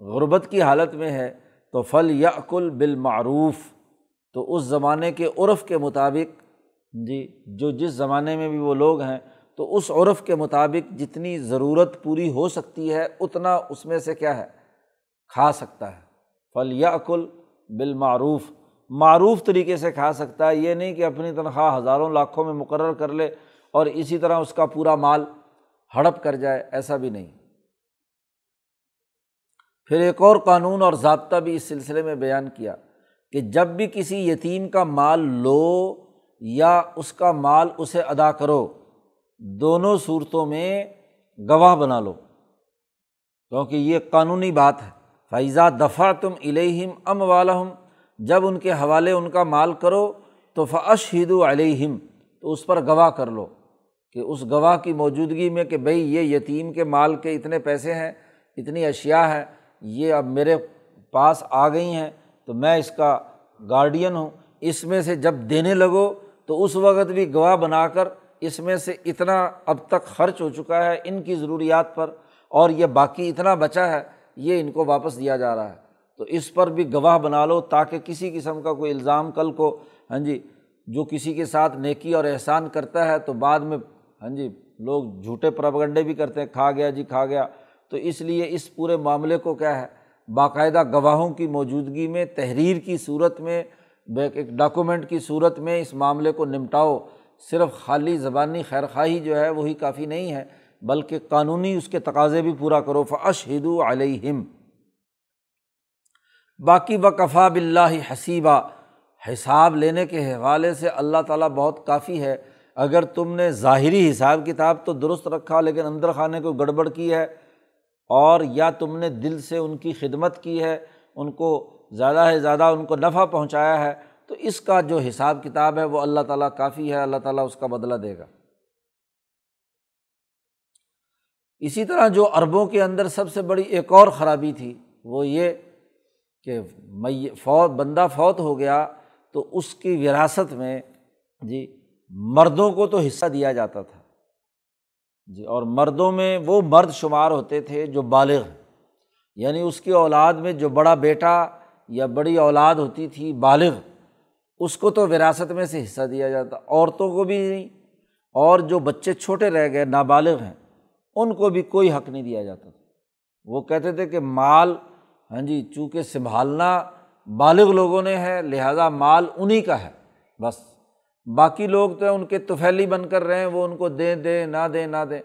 [SPEAKER 1] غربت کی حالت میں ہے، تو فل یقل بالمعروف۔ تو اس زمانے کے عرف کے مطابق جی جو جس زمانے میں بھی وہ لوگ ہیں، تو اس عرف کے مطابق جتنی ضرورت پوری ہو سکتی ہے، اتنا اس میں سے کیا ہے، کھا سکتا ہے۔ فل یقل بالمعروف۔ معروف طریقے سے کھا سکتا ہے، یہ نہیں کہ اپنی تنخواہ ہزاروں لاکھوں میں مقرر کر لے اور اسی طرح اس کا پورا مال ہڑپ کر جائے، ایسا بھی نہیں۔ پھر ایک اور قانون اور ضابطہ بھی اس سلسلے میں بیان کیا کہ جب بھی کسی یتیم کا مال لو یا اس کا مال اسے ادا کرو، دونوں صورتوں میں گواہ بنا لو۔ کیونکہ یہ قانونی بات ہے۔ فیضا دفاع تم الہم ام والم جب ان کے حوالے ان کا مال کرو تو فش ہد علیہم تو اس پر گواہ کر لو کہ اس گواہ کی موجودگی میں کہ بھائی یہ یتیم کے مال کے اتنے پیسے ہیں، اتنی اشیا ہے یہ اب میرے پاس آ گئی ہیں، تو میں اس کا گارڈین ہوں۔ اس میں سے جب دینے لگو تو اس وقت بھی گواہ بنا کر اس میں سے اتنا اب تک خرچ ہو چکا ہے ان کی ضروریات پر اور یہ باقی اتنا بچا ہے، یہ ان کو واپس دیا جا رہا ہے۔ تو اس پر بھی گواہ بنا لو تاکہ کسی قسم کا کوئی الزام کل کو ہاں جی جو کسی کے ساتھ نیکی اور احسان کرتا ہے تو بعد میں ہاں جی لوگ جھوٹے پربگنڈے بھی کرتے ہیں، کھا گیا جی کھا گیا۔ تو اس لیے اس پورے معاملے کو کیا ہے، باقاعدہ گواہوں کی موجودگی میں، تحریر کی صورت میں ایک ڈاکومنٹ کی صورت میں اس معاملے کو نمٹاؤ، صرف خالی زبانی خیر خواہی جو ہے وہی کافی نہیں ہے، بلکہ قانونی اس کے تقاضے بھی پورا کرو۔ فش ہدو علیہم باقی بکفا بلّہ حسیبہ حساب لینے کے حوالے سے اللہ تعالیٰ بہت کافی ہے۔ اگر تم نے ظاہری حساب کتاب تو درست رکھا، لیکن اندر خانے کو گڑبڑ کی ہے، اور یا تم نے دل سے ان کی خدمت کی ہے، ان کو زیادہ سے زیادہ ان کو نفع پہنچایا ہے، تو اس کا جو حساب کتاب ہے وہ اللہ تعالیٰ کافی ہے، اللہ تعالیٰ اس کا بدلہ دے گا۔ اسی طرح جو عربوں کے اندر سب سے بڑی ایک اور خرابی تھی، وہ یہ کہ می فوت، بندہ فوت ہو گیا تو اس کی وراثت میں جی مردوں کو تو حصہ دیا جاتا تھا۔ جی اور مردوں میں وہ مرد شمار ہوتے تھے جو بالغ یعنی اس کی اولاد میں جو بڑا بیٹا یا بڑی اولاد ہوتی تھی بالغ، اس کو تو وراثت میں سے حصہ دیا جاتا، عورتوں کو بھی نہیں، اور جو بچے چھوٹے رہ گئے، نابالغ ہیں، ان کو بھی کوئی حق نہیں دیا جاتا تھا۔ وہ کہتے تھے کہ مال ہاں جی چونکہ سنبھالنا بالغ لوگوں نے ہے، لہٰذا مال انہیں کا ہے، بس۔ باقی لوگ تو ان کے توفیلی بن کر رہے ہیں، وہ ان کو دیں دیں، نہ دیں نہ دیں۔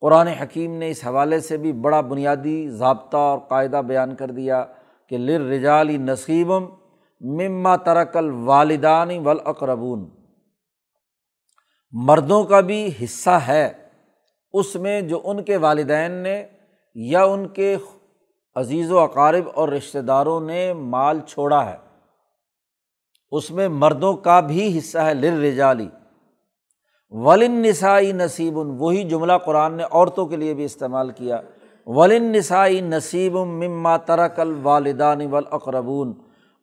[SPEAKER 1] قرآن حکیم نے اس حوالے سے بھی بڑا بنیادی ضابطہ اور قاعدہ بیان کر دیا۔ کہ لر رجالی نصیبم مما ترکل والدانی ولاقربون مردوں کا بھی حصہ ہے اس میں جو ان کے والدین نے یا ان کے عزیز و اقارب اور رشتہ داروں نے مال چھوڑا ہے۔ اس میں مردوں کا بھی حصہ ہے لر رجالی ولن نسائی نصیب وہی جملہ قرآن نے عورتوں کے لیے بھی استعمال کیا۔ ولن نسائی نصیب مما ترک الوالدان والاقربون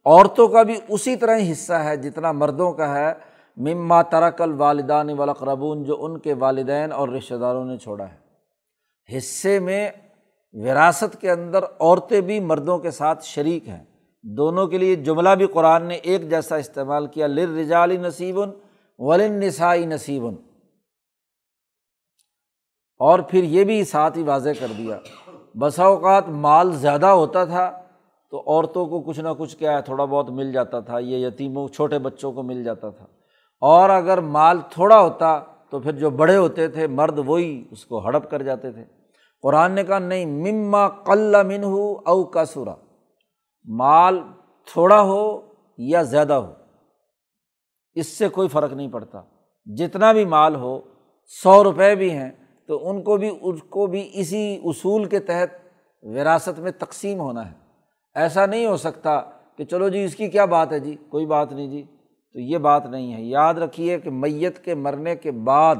[SPEAKER 1] عورتوں کا بھی اسی طرح ہی حصہ ہے جتنا مردوں کا ہے۔ مما ترک الوالدان والاقربون جو ان کے والدین اور رشتہ داروں نے چھوڑا ہے۔ حصے میں وراثت کے اندر عورتیں بھی مردوں کے ساتھ شریک ہیں۔ دونوں کے لیے جملہ بھی قرآن نے ایک جیسا استعمال کیا۔ لر رجالی نصیبن ولن نسائی نصیبن اور پھر یہ بھی ساتھ ہی واضح کر دیا۔ بسا اوقات مال زیادہ ہوتا تھا تو عورتوں کو کچھ نہ کچھ کیا ہے، تھوڑا بہت مل جاتا تھا، یہ یتیموں، چھوٹے بچوں کو مل جاتا تھا۔ اور اگر مال تھوڑا ہوتا تو پھر جو بڑے ہوتے تھے، مرد وہی اس کو ہڑپ کر جاتے تھے۔ قرآن نے کہا، نہیں، مما قل من ہو او کا مال تھوڑا ہو یا زیادہ ہو، اس سے کوئی فرق نہیں پڑتا۔ جتنا بھی مال ہو، سو روپے بھی ہیں تو ان کو بھی، اس کو بھی اسی اصول کے تحت وراثت میں تقسیم ہونا ہے۔ ایسا نہیں ہو سکتا کہ چلو جی اس کی کیا بات ہے جی؟ کوئی بات نہیں جی۔ تو یہ بات نہیں ہے۔ یاد رکھیے کہ میت کے مرنے کے بعد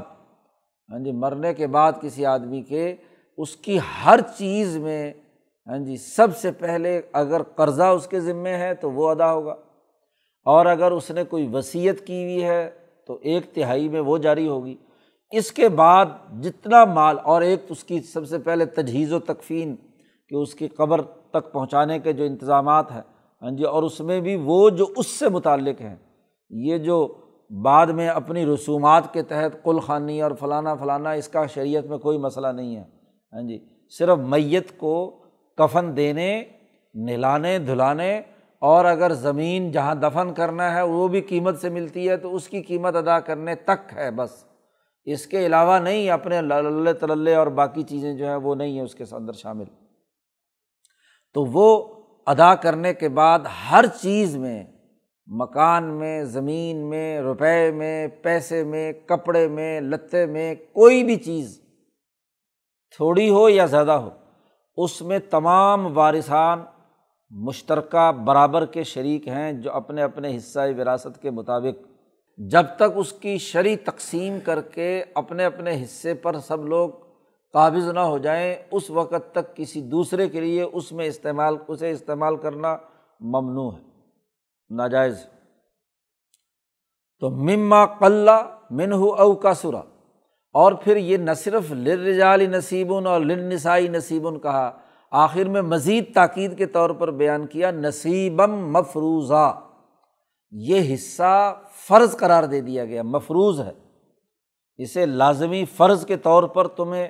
[SPEAKER 1] ہاں جی مرنے کے بعد کسی آدمی کے اس کی ہر چیز میں ہاں جی سب سے پہلے اگر قرضہ اس کے ذمے ہے تو وہ ادا ہوگا۔ اور اگر اس نے کوئی وصیت کی ہوئی ہے تو ایک تہائی میں وہ جاری ہوگی۔ اس کے بعد جتنا مال، اور ایک اس کی سب سے پہلے تجہیز و تکفین کہ اس کی قبر تک پہنچانے کے جو انتظامات ہیں ہاں جی اور اس میں بھی وہ جو اس سے متعلق ہیں، یہ جو بعد میں اپنی رسومات کے تحت کل خانی اور فلانا فلانا، اس کا شریعت میں کوئی مسئلہ نہیں ہے ہاں جی صرف میت کو کفن دینے، نہلانے، دھلانے، اور اگر زمین جہاں دفن کرنا ہے وہ بھی قیمت سے ملتی ہے تو اس کی قیمت ادا کرنے تک ہے، بس۔ اس کے علاوہ نہیں، اپنے للے تللے اور باقی چیزیں جو ہیں وہ نہیں ہیں اس کے اندر شامل۔ تو وہ ادا کرنے کے بعد ہر چیز میں، مکان میں، زمین میں، روپے میں، پیسے میں، کپڑے میں، لتے میں، کوئی بھی چیز تھوڑی ہو یا زیادہ ہو، اس میں تمام وارثان مشترکہ برابر کے شریک ہیں جو اپنے اپنے حصۂ وراثت کے مطابق جب تک اس کی شرع تقسیم کر کے اپنے اپنے حصے پر سب لوگ قابض نہ ہو جائیں، اس وقت تک کسی دوسرے کے لیے اس میں استعمال، اسے استعمال کرنا ممنوع ہے، ناجائز تو مما قلّہ منہ او کا سرا اور پھر یہ نہ صرف لرجال نصیبن اور لنسائی نصیبن کہا، آخر میں مزید تاکید کے طور پر بیان کیا نصیبم مفروضہ یہ حصہ فرض قرار دے دیا گیا، مفروض ہے۔ اسے لازمی فرض کے طور پر تمہیں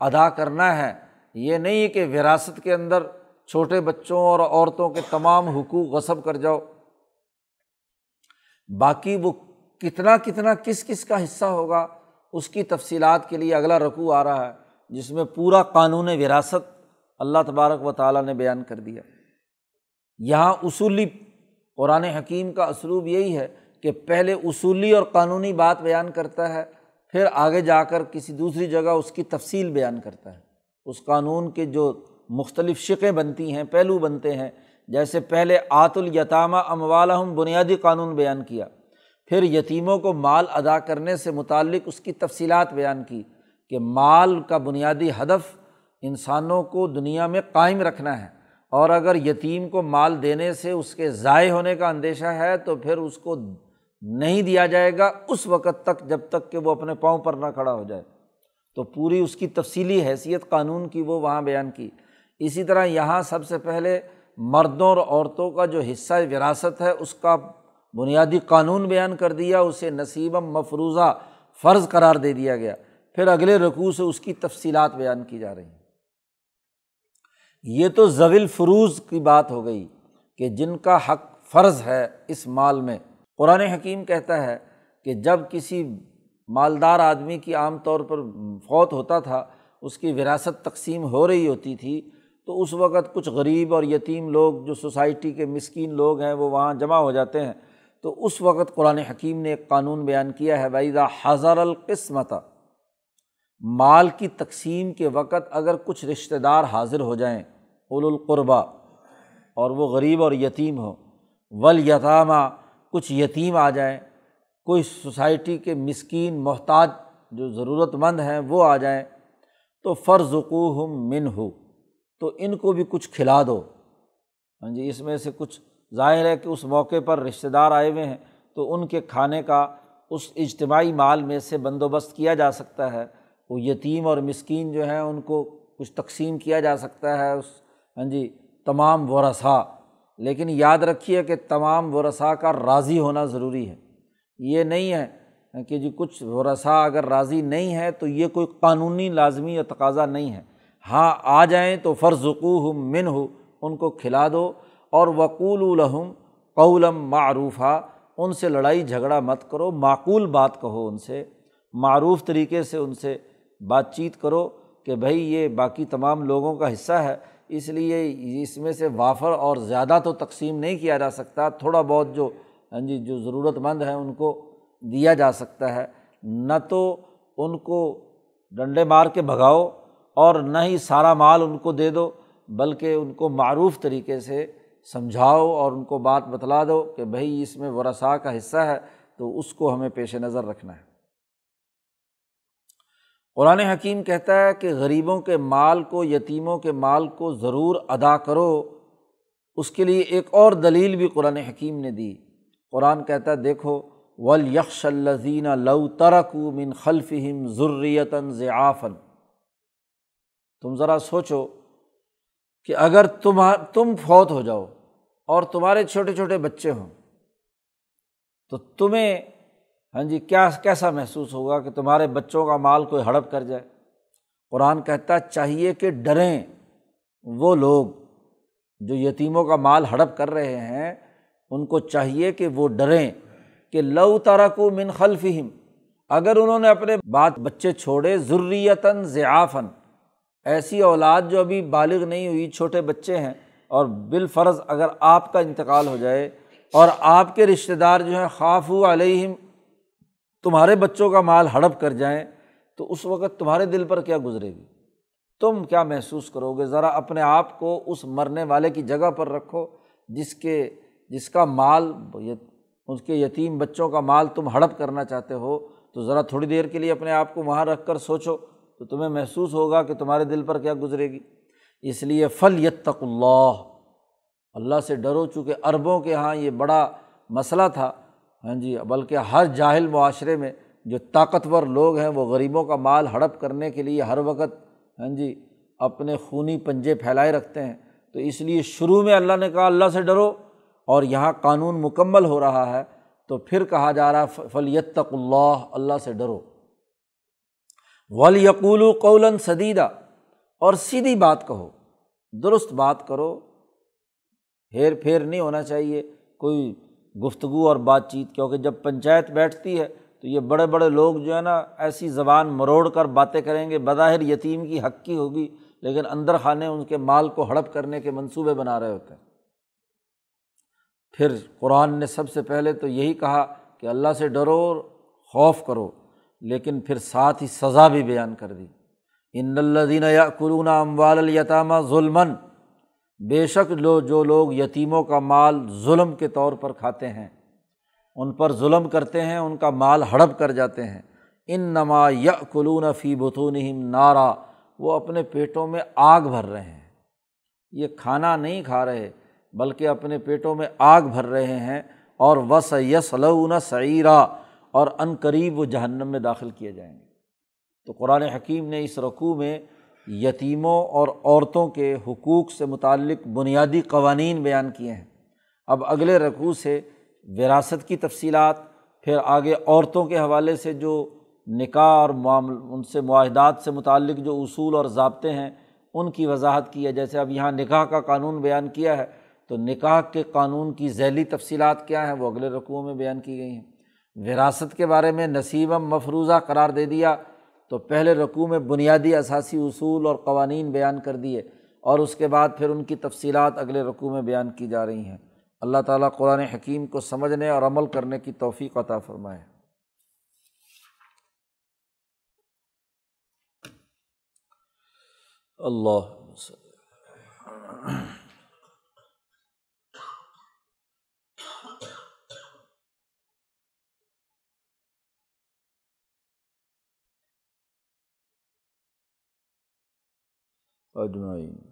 [SPEAKER 1] ادا کرنا ہے۔ یہ نہیں کہ وراثت کے اندر چھوٹے بچوں اور عورتوں کے تمام حقوق غصب کر جاؤ۔ باقی وہ کتنا کتنا کس کس کا حصہ ہوگا، اس کی تفصیلات کے لیے اگلا رقوع آ رہا ہے، جس میں پورا قانون وراثت اللہ تبارک و تعالیٰ نے بیان کر دیا۔ یہاں اصولی قرآن حکیم کا اسلوب یہی ہے کہ پہلے اصولی اور قانونی بات بیان کرتا ہے، پھر آگے جا کر کسی دوسری جگہ اس کی تفصیل بیان کرتا ہے۔ اس قانون کے جو مختلف شقیں بنتی ہیں، پہلو بنتے ہیں۔ جیسے پہلے آت الیتامہ اموالحم بنیادی قانون بیان کیا، پھر یتیموں کو مال ادا کرنے سے متعلق اس کی تفصیلات بیان کی کہ مال کا بنیادی ہدف انسانوں کو دنیا میں قائم رکھنا ہے۔ اور اگر یتیم کو مال دینے سے اس کے ضائع ہونے کا اندیشہ ہے تو پھر اس کو نہیں دیا جائے گا اس وقت تک جب تک کہ وہ اپنے پاؤں پر نہ کھڑا ہو جائے۔ تو پوری اس کی تفصیلی حیثیت قانون کی وہ وہاں بیان کی۔ اسی طرح یہاں سب سے پہلے مردوں اور عورتوں کا جو حصہ وراثت ہے، اس کا بنیادی قانون بیان کر دیا، اسے نصیبم مفروضہ فرض قرار دے دیا گیا۔ پھر اگلے رقوع سے اس کی تفصیلات بیان کی جا رہی ہیں۔ یہ تو زویل فروز کی بات ہو گئی کہ جن کا حق فرض ہے اس مال میں۔ قرآن حکیم کہتا ہے کہ جب کسی مالدار آدمی کی عام طور پر فوت ہوتا تھا، اس کی وراثت تقسیم ہو رہی ہوتی تھی، تو اس وقت کچھ غریب اور یتیم لوگ، جو سوسائٹی کے مسکین لوگ ہیں، وہ وہاں جمع ہو جاتے ہیں۔ تو اس وقت قرآن حکیم نے ایک قانون بیان کیا ہے ویدا حضر القسمت مال کی تقسیم کے وقت اگر کچھ رشتہ دار حاضر ہو جائیں اول القربہ اور وہ غریب اور یتیم ہو ول یتامہ کچھ یتیم آ جائیں، کوئی سوسائٹی کے مسکین، محتاج، جو ضرورت مند ہیں، وہ آ جائیں، تو فرض ہم من ہو تو ان کو بھی کچھ کھلا دو۔ ہاں جی اس میں سے کچھ ظاہر ہے کہ اس موقع پر رشتہ دار آئے ہوئے ہیں، تو ان کے کھانے کا اس اجتماعی مال میں سے بندوبست کیا جا سکتا ہے۔ وہ یتیم اور مسکین جو ہیں ان کو کچھ تقسیم کیا جا سکتا ہے اس ہاں جی تمام ورثا لیکن یاد رکھیے کہ تمام ورثا کا راضی ہونا ضروری ہے۔ یہ نہیں ہے کہ جی کچھ ورثا اگر راضی نہیں ہے تو یہ کوئی قانونی لازمی یا تقاضا نہیں ہے۔ ہاں آ جائیں تو فرض ہو من ہو ان کو کھلا دو اور وقول الحم قولم معروفہ ان سے لڑائی جھگڑا مت کرو، معقول بات کہو ان سے، معروف طریقے سے ان سے۔ بات چیت کرو کہ بھائی یہ باقی تمام لوگوں کا حصہ ہے، اس لیے اس میں سے وافر اور زیادہ تو تقسیم نہیں کیا جا سکتا، تھوڑا بہت جو ہاں جی جو ضرورت مند ہیں ان کو دیا جا سکتا ہے۔ نہ تو ان کو ڈنڈے مار کے بھگاؤ اور نہ ہی سارا مال ان کو دے دو، بلکہ ان کو معروف طریقے سے سمجھاؤ اور ان کو بات بتلا دو کہ بھائی اس میں ورثاء کا حصہ ہے تو اس کو ہمیں پیش نظر رکھنا ہے۔ قرآن حکیم کہتا ہے کہ غریبوں کے مال کو، یتیموں کے مال کو ضرور ادا کرو۔ اس کے لیے ایک اور دلیل بھی قرآن حکیم نے دی۔ قرآن کہتا ہے، دیکھو ول یکش الزین لو ترک من خلفہم ضروریتاً ضعافن تم ذرا سوچو کہ اگر تم تم فوت ہو جاؤ اور تمہارے چھوٹے چھوٹے بچے ہوں تو تمہیں ہاں جی کیا کیسا محسوس ہوگا کہ تمہارے بچوں کا مال کوئی ہڑپ کر جائے؟ قرآن کہتا چاہیے کہ ڈریں وہ لوگ جو یتیموں کا مال ہڑپ کر رہے ہیں، ان کو چاہیے کہ وہ ڈریں کہ لو تارا من خلفہم، اگر انہوں نے اپنے بات بچے چھوڑے ضروریتاً ضعافن ایسی اولاد جو ابھی بالغ نہیں ہوئی، چھوٹے بچے ہیں، اور بالفرض اگر آپ کا انتقال ہو جائے اور آپ کے رشتہ دار جو ہیں خاف علیہم تمہارے بچوں کا مال ہڑپ کر جائیں تو اس وقت تمہارے دل پر کیا گزرے گی؟ تم کیا محسوس کرو گے؟ ذرا اپنے آپ کو اس مرنے والے کی جگہ پر رکھو جس کے، جس کا مال، اس کے یتیم بچوں کا مال تم ہڑپ کرنا چاہتے ہو تو ذرا تھوڑی دیر کے لیے اپنے آپ کو وہاں رکھ کر سوچو تو تمہیں محسوس ہوگا کہ تمہارے دل پر کیا گزرے گی۔ اس لیے فل یتق اللہ۔ اللہ سے ڈرو چونکہ عربوں کے یہاں یہ بڑا مسئلہ تھا۔ ہاں جی بلکہ ہر جاہل معاشرے میں جو طاقتور لوگ ہیں، وہ غریبوں کا مال ہڑپ کرنے کے لیے ہر وقت ہاں جی اپنے خونی پنجے پھیلائے رکھتے ہیں۔ تو اس لیے شروع میں اللہ نے کہا، اللہ سے ڈرو اور یہاں قانون مکمل ہو رہا ہے۔ تو پھر کہا جا رہا ہے فلیتق اللہ اللہ سے ڈرو۔ ولیقول قول سدیدہ اور سیدھی بات کہو، درست بات کرو۔ ہیر پھیر نہیں ہونا چاہیے۔ کوئی گفتگو اور بات چیت، کیونکہ جب پنچایت بیٹھتی ہے تو یہ بڑے بڑے لوگ جو ہے نا ایسی زبان مروڑ کر باتیں کریں گے، بظاہر یتیم کی حق کی ہوگی، لیکن اندر خانے ان کے مال کو ہڑپ کرنے کے منصوبے بنا رہے ہوتے ہیں۔ پھر قرآن نے سب سے پہلے تو یہی کہا کہ اللہ سے ڈرو خوف کرو، لیکن پھر ساتھ ہی سزا بھی بیان کر دی۔ ان الدین یا قرون اموال التامہ ظلمن بے شک لو جو لوگ یتیموں کا مال ظلم کے طور پر کھاتے ہیں، ان پر ظلم کرتے ہیں، ان کا مال ہڑپ کر جاتے ہیں۔ ان نما یا کلون فی بتون نارا، وہ اپنے پیٹوں میں آگ بھر رہے ہیں۔ یہ کھانا نہیں کھا رہے، بلکہ اپنے پیٹوں میں آگ بھر رہے ہیں۔ اور وس یس لون سعیرہ اور عن قریب وہ جہنم میں داخل کیے جائیں گے۔ تو قرآن حکیم نے اس رقوع میں یتیموں اور عورتوں کے حقوق سے متعلق بنیادی قوانین بیان کیے ہیں۔ اب اگلے رقوع سے وراثت کی تفصیلات، پھر آگے عورتوں کے حوالے سے جو نکاح اور معامل، ان سے معاہدات سے متعلق جو اصول اور ضابطے ہیں، ان کی وضاحت کی ہے۔ جیسے اب یہاں نکاح کا قانون بیان کیا ہے، تو نکاح کے قانون کی ذیلی تفصیلات کیا ہیں، وہ اگلے رقوع میں بیان کی گئی ہیں۔ وراثت کے بارے میں نصیبم مفروضہ قرار دے دیا تو پہلے رقوع میں بنیادی اثاثی اصول اور قوانین بیان کر دیے اور اس کے بعد پھر ان کی تفصیلات اگلے رقوع میں بیان کی جا رہی ہیں۔ اللہ تعالیٰ قرآن حکیم کو سمجھنے اور عمل کرنے کی توفیق عطا فرمائے۔ اللہ اجمعین۔